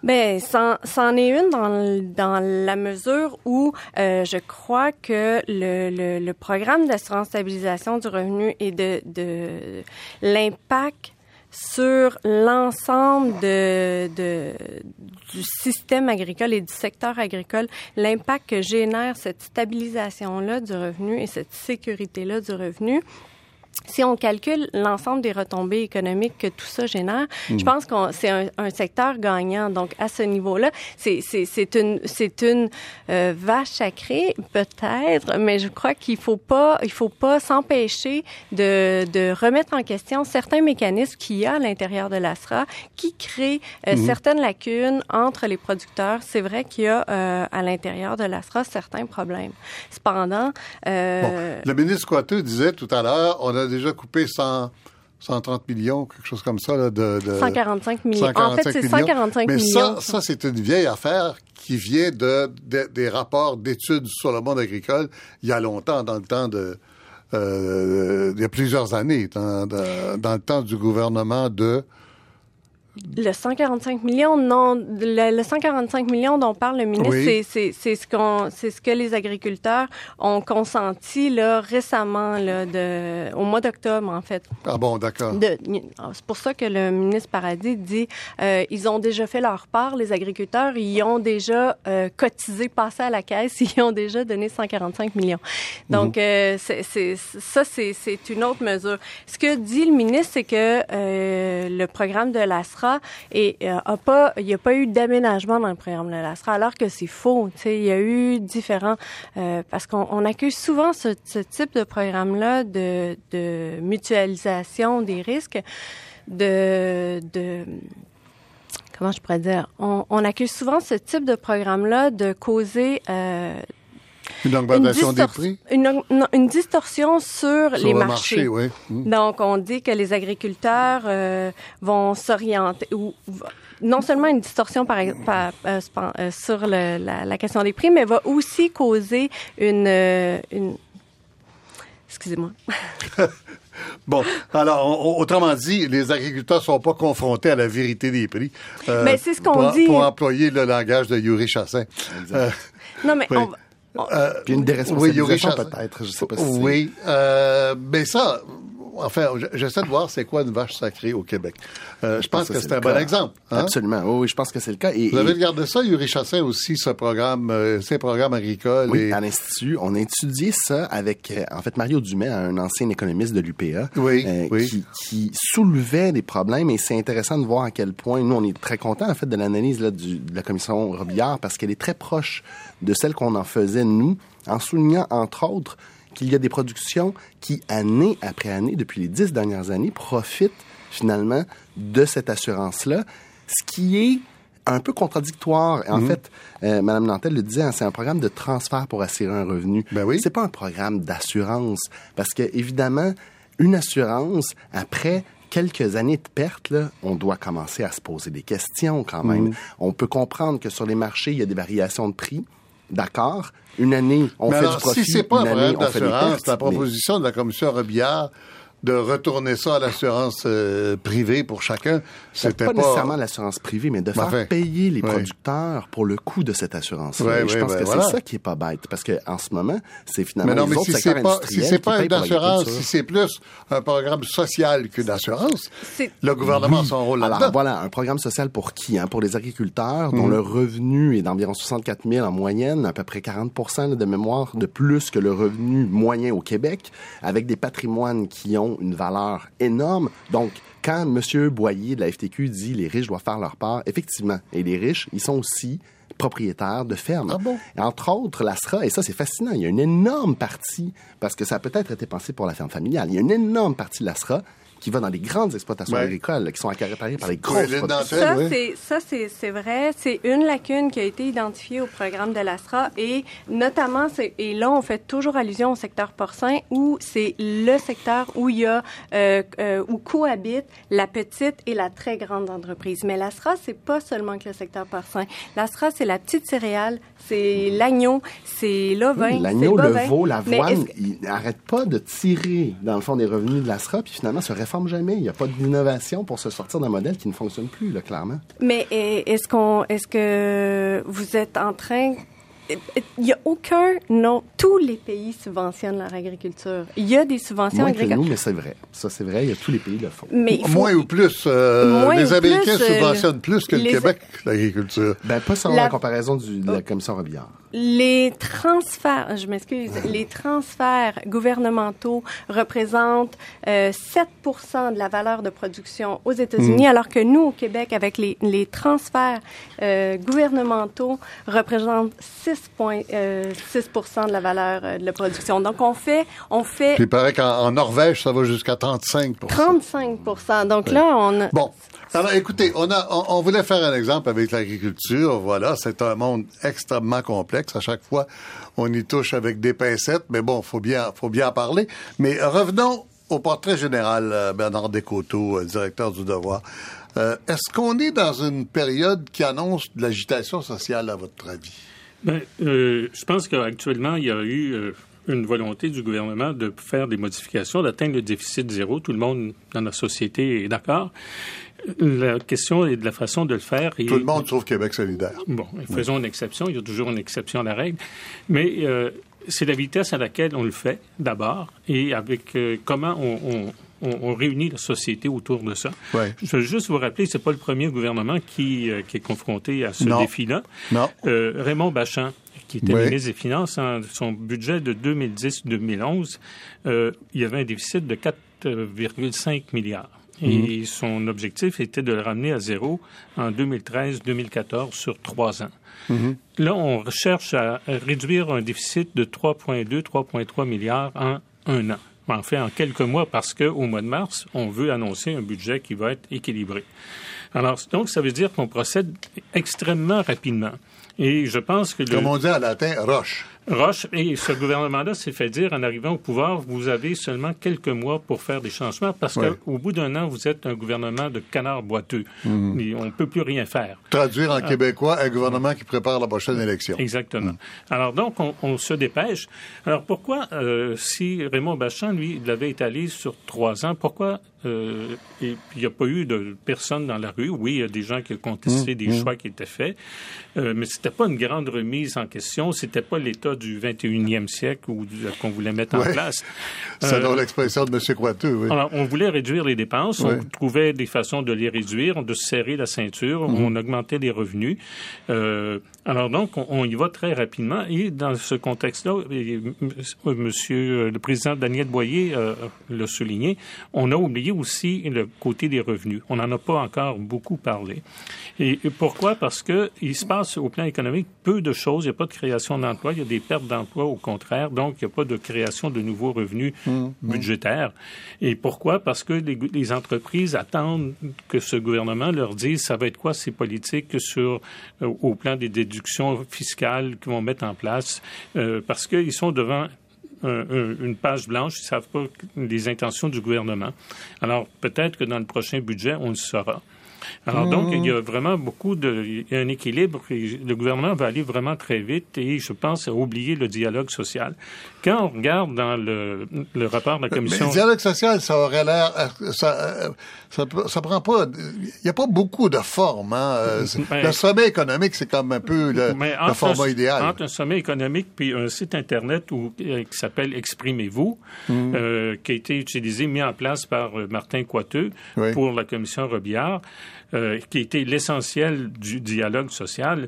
Speaker 7: Ben, c'en, est une dans, dans la mesure où euh, je crois que le, le, le programme d'assurance stabilisation du revenu et de, de l'impact sur l'ensemble de, de, du système agricole et du secteur agricole, l'impact que génère cette stabilisation-là du revenu et cette sécurité-là du revenu, si on calcule l'ensemble des retombées économiques que tout ça génère, je pense que c'est un, un secteur gagnant. Donc, à ce niveau-là, c'est c'est- c'est une, c'est une euh, vache sacrée, peut-être, mais je crois qu'il faut pas, il faut pas s'empêcher de, de remettre en question certains mécanismes qu'il y a à l'intérieur de l'ASRA qui créent euh, certaines lacunes entre les producteurs. C'est vrai qu'il y a euh, à l'intérieur de l'ASRA certains problèmes. Cependant, euh,
Speaker 1: Bon, le ministre Coiteux disait tout à l'heure, on a déjà coupé 100, 130 millions, quelque chose comme ça, là, de, de
Speaker 7: 145 millions. en fait,
Speaker 1: 145
Speaker 7: c'est
Speaker 1: millions.
Speaker 7: 145
Speaker 1: Mais
Speaker 7: millions.
Speaker 1: ça, ça c'est une vieille affaire qui vient de, de- des rapports d'études sur le monde agricole il y a longtemps, dans le temps de, euh, il y a plusieurs années, dans le temps du gouvernement de,
Speaker 7: Le 145 millions, non, le, le 145 millions dont parle le ministre,
Speaker 1: Oui.
Speaker 7: c'est, c'est, c'est ce qu'on, c'est ce que les agriculteurs ont consenti là récemment là, de, au mois d'octobre en fait.
Speaker 1: ah bon, d'accord.
Speaker 7: De- c'est pour ça que le ministre Paradis dit euh, ils ont déjà fait leur part, les agriculteurs, ils ont déjà euh, cotisé, passé à la caisse, ils ont déjà donné 145 millions. Donc euh, c'est, ça c'est, c'est une autre mesure. Ce que dit le ministre, c'est que euh, le programme de et euh, a pas, il n'y a pas eu d'aménagement dans le programme de l'ASRA, alors que c'est faux. Il y a eu différents euh, parce qu'on on accuse souvent ce, type de programme-là de, mutualisation des risques, de, de comment je pourrais dire, on, on accuse souvent ce type de programme-là de causer euh,
Speaker 1: une augmentation des prix?
Speaker 7: Une, une, distorsion sur, les marchés.
Speaker 1: Marché, oui. Mmh.
Speaker 7: Donc, on dit que les agriculteurs euh, vont s'orienter ou non seulement une distorsion par, par euh, euh, sur le, la, la, question des prix, mais va aussi causer une, une excusez-moi.
Speaker 1: Bon, alors, autrement dit, les agriculteurs sont pas confrontés à la vérité des prix.
Speaker 7: Euh, mais c'est ce qu'on dit.
Speaker 1: Pour employer le langage de Yuri Chassin.
Speaker 7: Euh, non, mais
Speaker 8: oui. on, euh, Puis une déresponsabilisation oui, peut-être, je sais pas si
Speaker 1: Oui, euh, mais ça, enfin, j'essaie de voir c'est quoi une vache sacrée au Québec. Euh, je pense que, que c'est un bon exemple.
Speaker 8: Hein? Absolument. Oui, oui, je pense que c'est le cas.
Speaker 1: Et, Vous avez regardé ça, Yuri Chassin aussi, ce programme, euh, ces programmes agricoles.
Speaker 8: Oui,
Speaker 1: et...
Speaker 8: à l'Institut. On a étudié ça avec, euh, en fait, Mario Dumais, un ancien économiste de l'UPA,
Speaker 1: oui,
Speaker 8: euh,
Speaker 1: oui.
Speaker 8: Qui, qui, soulevait des problèmes. Et c'est intéressant de voir à quel point, nous, on est très contents, en fait, de l'analyse de la commission Robillard, parce qu'elle est très proche de celle qu'on en faisait, nous, en soulignant, entre autres, qu'il y a des productions qui, année après année, depuis les dix dernières années, profitent finalement de cette assurance-là, ce qui est un peu contradictoire. En
Speaker 1: Mhm.
Speaker 8: fait, euh, Mme Nantel le disait, hein, c'est un programme de transfert pour assurer un revenu.
Speaker 1: Ben oui.
Speaker 8: C'est pas un programme d'assurance, parce que évidemment, une assurance après quelques années de perte, là, on doit commencer à se poser des questions quand même.
Speaker 1: Mhm.
Speaker 8: On peut comprendre que sur les marchés, il y a des variations de prix. D'accord. Une année, on
Speaker 1: mais
Speaker 8: fait
Speaker 1: alors,
Speaker 8: du profit.
Speaker 1: Si c'est pas
Speaker 8: une
Speaker 1: un
Speaker 8: année, on fait des pertes.
Speaker 1: la proposition de la commission Robillard de retourner ça à l'assurance euh, privée pour chacun, c'était
Speaker 8: pas,
Speaker 1: pas...
Speaker 8: nécessairement l'assurance privée, mais de faire
Speaker 1: Enfin,
Speaker 8: payer les
Speaker 1: oui.
Speaker 8: producteurs pour le coût de cette assurance-là.
Speaker 1: Ouais,
Speaker 8: Et je pense
Speaker 1: ouais,
Speaker 8: que
Speaker 1: voilà.
Speaker 8: c'est ça qui est pas bête, parce que en ce moment, c'est finalement
Speaker 1: Mais non,
Speaker 8: les
Speaker 1: mais
Speaker 8: autres
Speaker 1: si
Speaker 8: secteurs
Speaker 1: c'est pas, si
Speaker 8: industriels
Speaker 1: c'est
Speaker 8: qui
Speaker 1: pas
Speaker 8: payent
Speaker 1: une assurance, si c'est plus un programme social qu'une assurance, le gouvernement a son rôle
Speaker 8: Alors
Speaker 1: là-dedans.
Speaker 8: voilà, un programme social pour qui hein? Pour les agriculteurs dont
Speaker 1: Mhm.
Speaker 8: le revenu est d'environ 64 000 en moyenne, à peu près 40 là, de mémoire de plus que le revenu moyen au Québec, avec des patrimoines qui ont une valeur énorme. Donc, quand M. Boyer de la FTQ dit les riches doivent faire leur part, effectivement, et les riches, ils sont aussi propriétaires de fermes.
Speaker 1: Ah bon?
Speaker 8: Entre autres, l'ASRA, et ça c'est fascinant, il y a une énorme partie, parce que ça a peut-être été pensé pour la ferme familiale, il y a une énorme partie de l'ASRA qui va dans les grandes exploitations
Speaker 1: Ouais.
Speaker 8: agricoles, là, qui sont accaparées par les grosses
Speaker 7: Ça,
Speaker 1: oui.
Speaker 7: c'est ça, c'est c'est vrai. C'est une lacune qui a été identifiée au programme de l'ASRA et notamment, c'est- et là, on fait toujours allusion au secteur porcin où c'est le secteur où il y a euh, euh, où cohabitent la petite et la très grande entreprise. Mais l'ASRA, c'est pas seulement que le secteur porcin. L'ASRA, c'est la petite céréale, c'est l'agneau, c'est l'ovin, c'est
Speaker 8: L'agneau, le veau, l'avoine,
Speaker 7: que-
Speaker 8: ils n'arrêtent pas de tirer, dans le fond, des revenus de l'ASRA, puis finalement, se Il n'y a pas d'innovation pour se sortir d'un modèle qui ne fonctionne plus, là, clairement.
Speaker 7: Mais eh, est-ce qu'on, est-ce que vous êtes en train il n'y a aucun non. Tous les pays subventionnent leur agriculture. Il y a des subventions agricoles.
Speaker 8: nous, mais c'est vrai. Ça, c'est vrai. Il y a tous les pays le font.
Speaker 7: Mais.
Speaker 1: Moins ou plus. Euh, les Américains
Speaker 7: euh,
Speaker 1: subventionnent plus que le Québec l'agriculture.
Speaker 8: Ben, pas sans
Speaker 7: la,
Speaker 8: comparaison de la oh. commission Robillard.
Speaker 7: Les transferts, je m'excuse, les transferts gouvernementaux représentent euh, 7 de la valeur de production aux États-Unis, mm. alors que nous, au Québec, avec les, les transferts euh, gouvernementaux, représentent 6 36,6 de la valeur euh, de la production. Donc, on fait... On fait
Speaker 1: Puis il paraît qu'en Norvège, ça va jusqu'à 35
Speaker 7: 35 Donc là, on... A...
Speaker 1: Bon. Alors, écoutez, on, a, on, voulait faire un exemple avec l'agriculture. Voilà, c'est un monde extrêmement complexe. À chaque fois, on y touche avec des pincettes, mais bon, faut bien, faut bien en parler. Mais revenons au portrait général, euh, Bernard Descoteaux, euh, directeur du Devoir. Est-ce qu'on est dans une période qui annonce de l'agitation sociale, à votre avis?
Speaker 9: Ben, euh, je pense qu'actuellement, il y a eu euh, une volonté du gouvernement de faire des modifications, d'atteindre le déficit zéro. Tout le monde dans la société est d'accord. La question est de la façon de le faire. Et-
Speaker 1: Tout le monde sauf Québec solidaire.
Speaker 9: Bon, faisons une exception. Il y a toujours une exception à la règle. Mais euh, c'est la vitesse à laquelle on le fait, d'abord, et avec comment on, on- on- on réunit la société autour de ça.
Speaker 1: Ouais.
Speaker 9: Je veux juste vous rappeler, c'est pas le premier gouvernement qui, euh, qui est confronté à ce
Speaker 1: Non.
Speaker 9: défi-là.
Speaker 1: Non.
Speaker 9: Euh, Raymond Bachand, qui était
Speaker 1: Oui.
Speaker 9: ministre des Finances, en son budget de 2010-2011, euh, il y avait un déficit de 4,5 milliards. Et son objectif était de le ramener à zéro en 2013-2014 sur trois ans. Là, on cherche à réduire un déficit de 3,2-3,3 milliards en un an. En fait, en quelques mois, parce qu'au mois de mars, on veut annoncer un budget qui va être équilibré. Alors, donc, ça veut dire qu'on procède extrêmement rapidement. Et je pense que... Le...
Speaker 1: Comme on dit en latin, roche.
Speaker 9: Roche, et ce gouvernement-là s'est fait dire, en arrivant au pouvoir, vous avez seulement quelques mois pour faire des changements, parce qu'au bout d'un an, vous êtes un gouvernement de canard boiteux.
Speaker 1: Mhm.
Speaker 9: on ne peut plus rien faire.
Speaker 1: Traduire en québécois, un gouvernement qui prépare la prochaine élection.
Speaker 9: Exactement. Alors donc, on, se dépêche. Alors pourquoi, euh, si Raymond Bachand, lui, l'avait étalé sur trois ans, pourquoi euh, il n'y a pas eu de personne dans la rue. Oui, il y a des gens qui ont contesté mmh, des mmh. choix qui étaient faits, euh, mais c'était pas une grande remise en question. C'était pas l'État du 21e siècle qu'on voulait mettre en place.
Speaker 1: C'est dans l'expression de M. Coiteux, oui.
Speaker 9: Alors, on voulait réduire les dépenses. On trouvait des façons de les réduire, de serrer la ceinture. Mmh. On augmentait les revenus. Alors donc, on, y va très rapidement. Et dans ce contexte-là, Monsieur le président Daniel Boyer euh, l'a souligné, on a oublié aussi le côté des revenus. On n'en a pas encore beaucoup parlé. Et, pourquoi? Parce que il se passe au plan économique peu de choses. Il n'y a pas de création d'emplois. Il y a des pertes d'emplois au contraire. Donc, il n'y a pas de création de nouveaux revenus mmh, mmh. budgétaires. Et pourquoi? Parce que les, entreprises attendent que ce gouvernement leur dise ça va être quoi ces politiques sur, euh, au plan des fiscales qu'ils vont mettre en place. Euh, parce qu'ils sont devant une page blanche, ils ne savent pas les intentions du gouvernement. Alors, peut-être que dans le prochain budget, on le saura. Alors donc, il y a vraiment beaucoup de... Il y a un équilibre. le gouvernement va aller vraiment très vite et je pense à oublier le dialogue social. Quand on regarde dans le, le rapport de la commission...
Speaker 1: le dialogue social, ça aurait l'air... Ça, ça, ça, prend pas... Il n'y a pas beaucoup de formes. Hein? Euh, ben, le sommet économique, c'est comme un peu le, format idéal.
Speaker 9: Entre un sommet économique puis un site Internet où, euh, qui s'appelle Exprimez-vous, mm. euh, qui a été utilisé, mis en place par Martin Coiteux pour la commission Robillard, euh, qui était l'essentiel du dialogue social,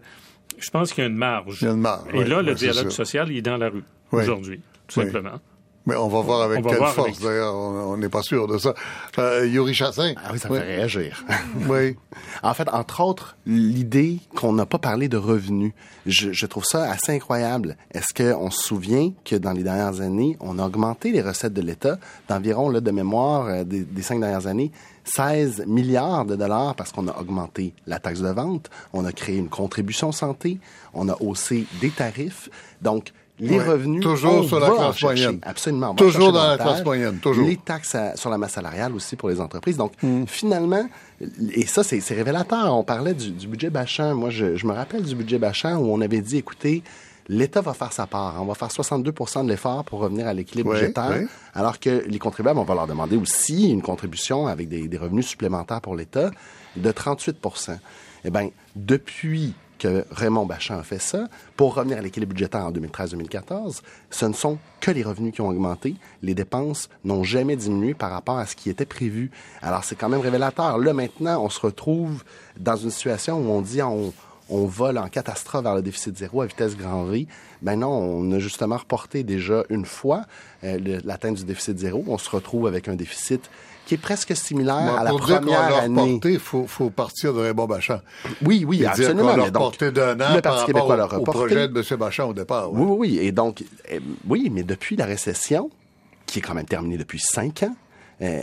Speaker 9: je pense qu'il y a une marge.
Speaker 1: Il y a une marge.
Speaker 9: Et là, le dialogue social, il est dans la rue aujourd'hui, tout simplement.
Speaker 1: Mais on va voir avec quelle force, d'ailleurs. On n'est pas sûr de ça. Euh, Yuri Chassin.
Speaker 8: Ah oui, ça fait réagir.
Speaker 1: oui.
Speaker 8: En fait, entre autres, l'idée qu'on n'a pas parlé de revenus, je, je trouve ça assez incroyable. Est-ce qu'on se souvient que dans les dernières années, on a augmenté les recettes de l'État d'environ, là, de mémoire, euh, des, des cinq dernières années, 16 milliards de dollars parce qu'on a augmenté la taxe de vente, on a créé une contribution santé, on a haussé des tarifs. Donc, les revenus.
Speaker 1: Toujours sur la classe moyenne.
Speaker 8: Absolument.
Speaker 1: Toujours dans la classe moyenne. Toujours.
Speaker 8: Les taxes sur la masse salariale aussi pour les entreprises. Donc, hmm. finalement, et ça, c'est révélateur. On parlait du, budget Bachand. Moi, je, me rappelle du budget Bachand où on avait dit, écoutez, l'État va faire sa part. On va faire 62% de l'effort pour revenir à l'équilibre budgétaire, alors que les contribuables, on va leur demander aussi une contribution avec des, des revenus supplémentaires pour l'État de 38 Eh bien, depuis Raymond Bachand a fait ça. Pour revenir à l'équilibre budgétaire en 2013-2014, ce ne sont que les revenus qui ont augmenté. Les dépenses n'ont jamais diminué par rapport à ce qui était prévu. Alors, c'est quand même révélateur. Là, maintenant, on se retrouve dans une situation où on dit on, on vole en catastrophe vers le déficit zéro à vitesse grand V. Ben non, on a justement reporté déjà une fois euh, l'atteinte du déficit zéro. On se retrouve avec un déficit qui est presque similaire à la première année.
Speaker 1: Il faut, faut partir de Raymond Bachand.
Speaker 8: Oui, oui, absolument.
Speaker 1: Dire reporté d'un an le Parti au, projet de M. Bachand au départ.
Speaker 8: Oui, oui, oui. Et donc, eh, oui, mais depuis la récession, qui est quand même terminée depuis cinq ans,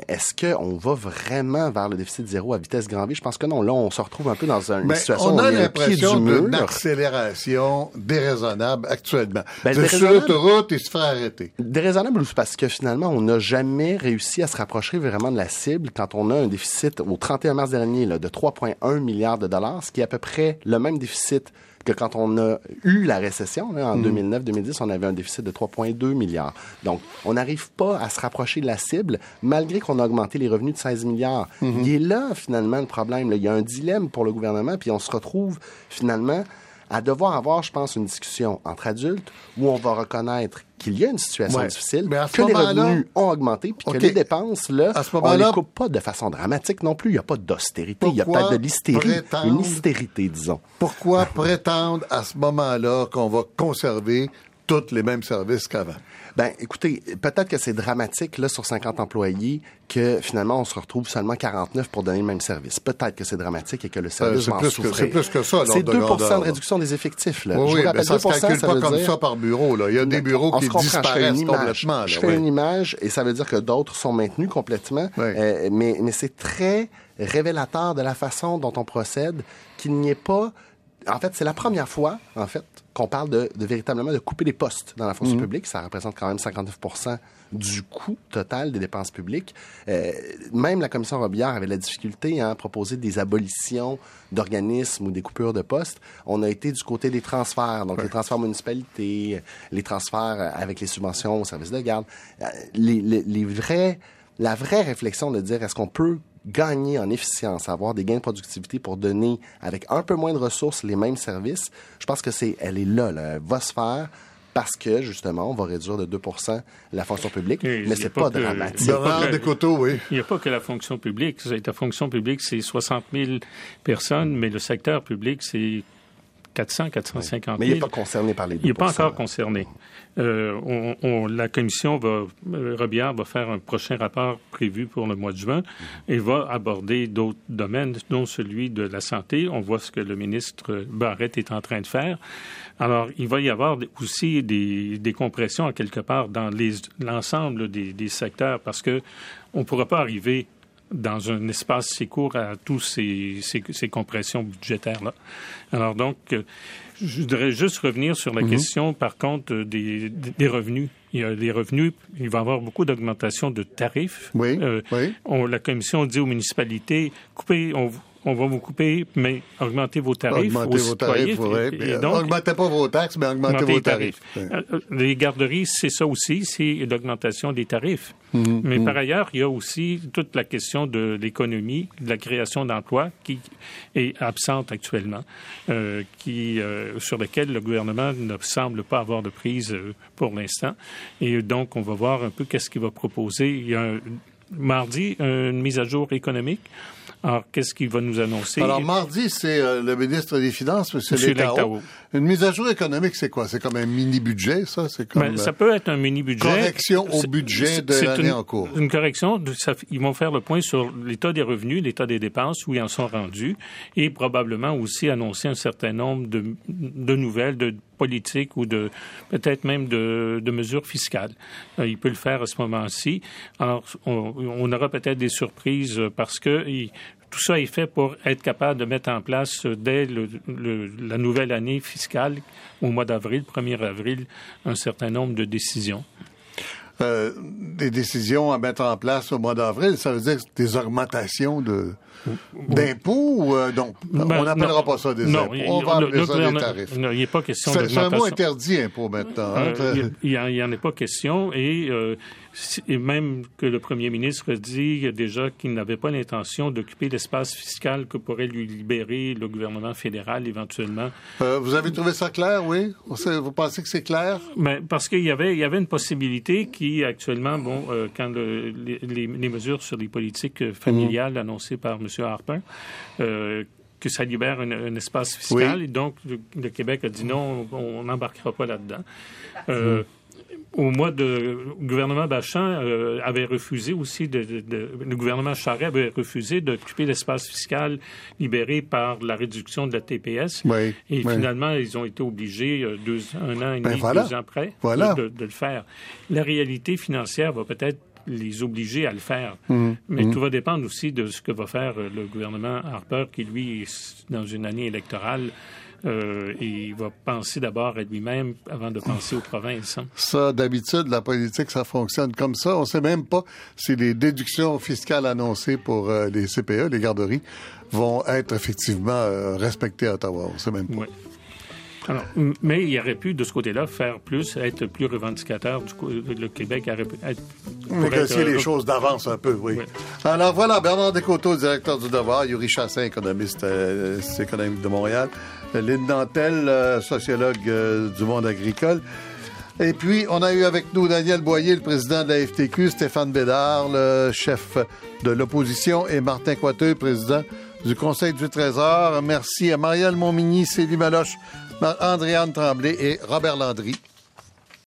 Speaker 8: est-ce qu'on va vraiment vers le déficit zéro à vitesse grand V? Je pense que non. Là, on se retrouve un peu dans une situation
Speaker 1: on
Speaker 8: a
Speaker 1: l'impression d'une accélération déraisonnable actuellement. Ben, sur l'autoroute, il se fait arrêter.
Speaker 8: Déraisonnable parce que finalement, on n'a jamais réussi à se rapprocher vraiment de la cible quand on a un déficit au 31 mars dernier là, de 3,1 milliards de dollars, ce qui est à peu près le même déficit que quand on a eu la récession, en 2009-2010, mm. on avait un déficit de 3,2 milliards. Donc, on n'arrive pas à se rapprocher de la cible, malgré qu'on a augmenté les revenus de 16 milliards. Mm-hmm. Il est là, finalement, le problème. Il y a un dilemme pour le gouvernement, puis on se retrouve, finalement, à devoir avoir, je pense, une discussion entre adultes où on va reconnaître qu'il y a une situation difficile, que les revenus ont augmenté, puis que les dépenses, là, on les coupe pas de façon dramatique non plus. Il n'y a pas d'austérité, il y a pas de l'hystérie, une hystérité, disons.
Speaker 1: Pourquoi prétendre à ce moment-là qu'on va conserver tous les mêmes services qu'avant?
Speaker 8: Ben, écoutez, peut-être que c'est dramatique, là, sur 50 employés, que finalement, on se retrouve seulement 49 pour donner le même service. Peut-être que c'est dramatique et que le euh, service souffrir.
Speaker 1: C'est plus que ça.
Speaker 8: C'est 2% de réduction des effectifs, là.
Speaker 1: Oui, oui, mais ça ne se calcule pas comme ça par bureau, là. Il y a des bureaux qui disparaissent complètement, là,
Speaker 8: Je fais une image et ça veut dire que d'autres sont maintenus complètement. Euh, mais mais c'est très révélateur de la façon dont on procède qu'il n'y ait pas en fait, c'est la première fois, en fait, qu'on parle de, véritablement de couper les postes dans la fonction mhm. publique. Ça représente quand même 59 du coût total des dépenses publiques. Euh, même la commission Robillard avait la difficulté à proposer des abolitions d'organismes ou des coupures de postes. On a été du côté des transferts, donc les transferts municipalités, les transferts avec les subventions aux services de garde. Euh, les, les vrais, la vraie réflexion de dire est-ce qu'on peut gagner en efficience, avoir des gains de productivité pour donner avec un peu moins de ressources les mêmes services, je pense que c'est, elle est là, là, elle va se faire parce que, justement, on va réduire de 2% la fonction publique, mais c'est pas, pas dramatique.
Speaker 9: Il n'y a pas que la fonction publique. La fonction publique, c'est 60 000 personnes, mais le secteur public, c'est 400, 450 000.
Speaker 8: Mais il n'est pas concerné par les 2
Speaker 9: Il n'est pas encore concerné. Euh, on, la commission va, euh, Robillard va faire un prochain rapport prévu pour le mois de juin et va aborder d'autres domaines, dont celui de la santé. On voit ce que le ministre Barrett est en train de faire. Alors, il va y avoir aussi des, des compressions, à quelque part, dans l'ensemble des, des secteurs parce que on ne pourra pas arriver dans un espace si court à tous ces, ces, ces compressions budgétaires-là. Alors donc, euh, je voudrais juste revenir sur la mhm. question, par contre, des, des, revenus. Il y a des revenus, il va y avoir beaucoup d'augmentation de tarifs.
Speaker 1: Oui, euh, oui.
Speaker 9: On, la commission dit aux municipalités, coupez, on, on va vous couper, mais augmentez vos tarifs.
Speaker 1: Augmentez vos tarifs, oui. augmentez pas vos taxes, mais augmentez, vos tarifs.
Speaker 9: Euh, les garderies, c'est ça aussi, c'est l'augmentation des tarifs. Mhm, mais mhm. par ailleurs, il y a aussi toute la question de l'économie, de la création d'emplois qui est absente actuellement, euh, qui, euh, sur laquelle le gouvernement ne semble pas avoir de prise pour l'instant. Et donc, on va voir un peu qu'est-ce qu'il va proposer. Il y a mardi une mise à jour économique alors, qu'est-ce qu'il va nous annoncer?
Speaker 1: Alors, mardi, c'est euh, le ministre des Finances, M. Létao. Une mise à jour économique, c'est quoi? C'est comme un mini-budget, ça? C'est comme,
Speaker 9: ben, ça peut être un mini-budget.
Speaker 1: Correction au budget de l'année en cours.
Speaker 9: Une correction. ils vont faire le point sur l'état des revenus, l'état des dépenses, où ils en sont rendus, et probablement aussi annoncer un certain nombre de, de nouvelles, de politiques ou de peut-être même de, mesures fiscales. Euh, il peut le faire à ce moment-ci. Alors, on, aura peut-être des surprises parce que tout ça est fait pour être capable de mettre en place dès la nouvelle année fiscale, au mois d'avril, 1er avril, un certain nombre de décisions.
Speaker 1: Euh, des décisions à mettre en place au mois d'avril, ça veut dire des augmentations de d'impôts ou euh, donc on ben, n'appellera pas ça des impôts. On va appeler ça des tarifs.
Speaker 9: Non, il n'y a pas question
Speaker 1: C'est un mot interdit, impôt, maintenant. Hein.
Speaker 9: il n'y en, a pas question et et même que le premier ministre dit déjà qu'il n'avait pas l'intention d'occuper l'espace fiscal que pourrait lui libérer le gouvernement fédéral éventuellement.
Speaker 1: Euh, vous avez trouvé ça clair, oui? Vous pensez que c'est clair?
Speaker 9: Mais parce qu'il y avait, il y avait une possibilité qui, actuellement, bon, euh, quand les, les, mesures sur les politiques familiales annoncées par M. Harper, euh, que ça libère un, espace fiscal. Et donc, le, Québec a dit non, on n'embarquera pas là-dedans. Euh, au mois de le gouvernement Bachan euh, avait refusé aussi de, le gouvernement Charest avait refusé d'occuper l'espace fiscal libéré par la réduction de la TPS et finalement ils ont été obligés deux, un an et ben demi deux ans après de, le faire. La réalité financière va peut-être les obliger à le faire. Mmh. Mais mmh. tout va dépendre aussi de ce que va faire euh, le gouvernement Harper, qui, lui, dans une année électorale, euh, il va penser d'abord à lui-même avant de penser aux provinces. Hein.
Speaker 1: Ça, d'habitude, la politique, ça fonctionne comme ça. On ne sait même pas si les déductions fiscales annoncées pour euh, les CPE, les garderies, vont être effectivement euh, respectées à Ottawa. On ne sait même pas.
Speaker 9: Alors, mais il aurait pu, de ce côté-là, faire plus, être plus revendicateur. Du coup, le Québec aurait pu être...
Speaker 1: Négocier les choses d'avance un peu, oui. Alors voilà, Bernard Descoteaux, directeur du Devoir, Yuri Chassin, économiste économique de Montréal, Lynn Dantel, euh, sociologue euh, du monde agricole. Et puis, on a eu avec nous Daniel Boyer, le président de la FTQ, Stéphane Bédard, le chef de l'opposition, et Martin Coiteux, président du Conseil du Trésor. Merci à Marielle Montmigny, Célie Maloche, Andréane Tremblay et Robert Landry.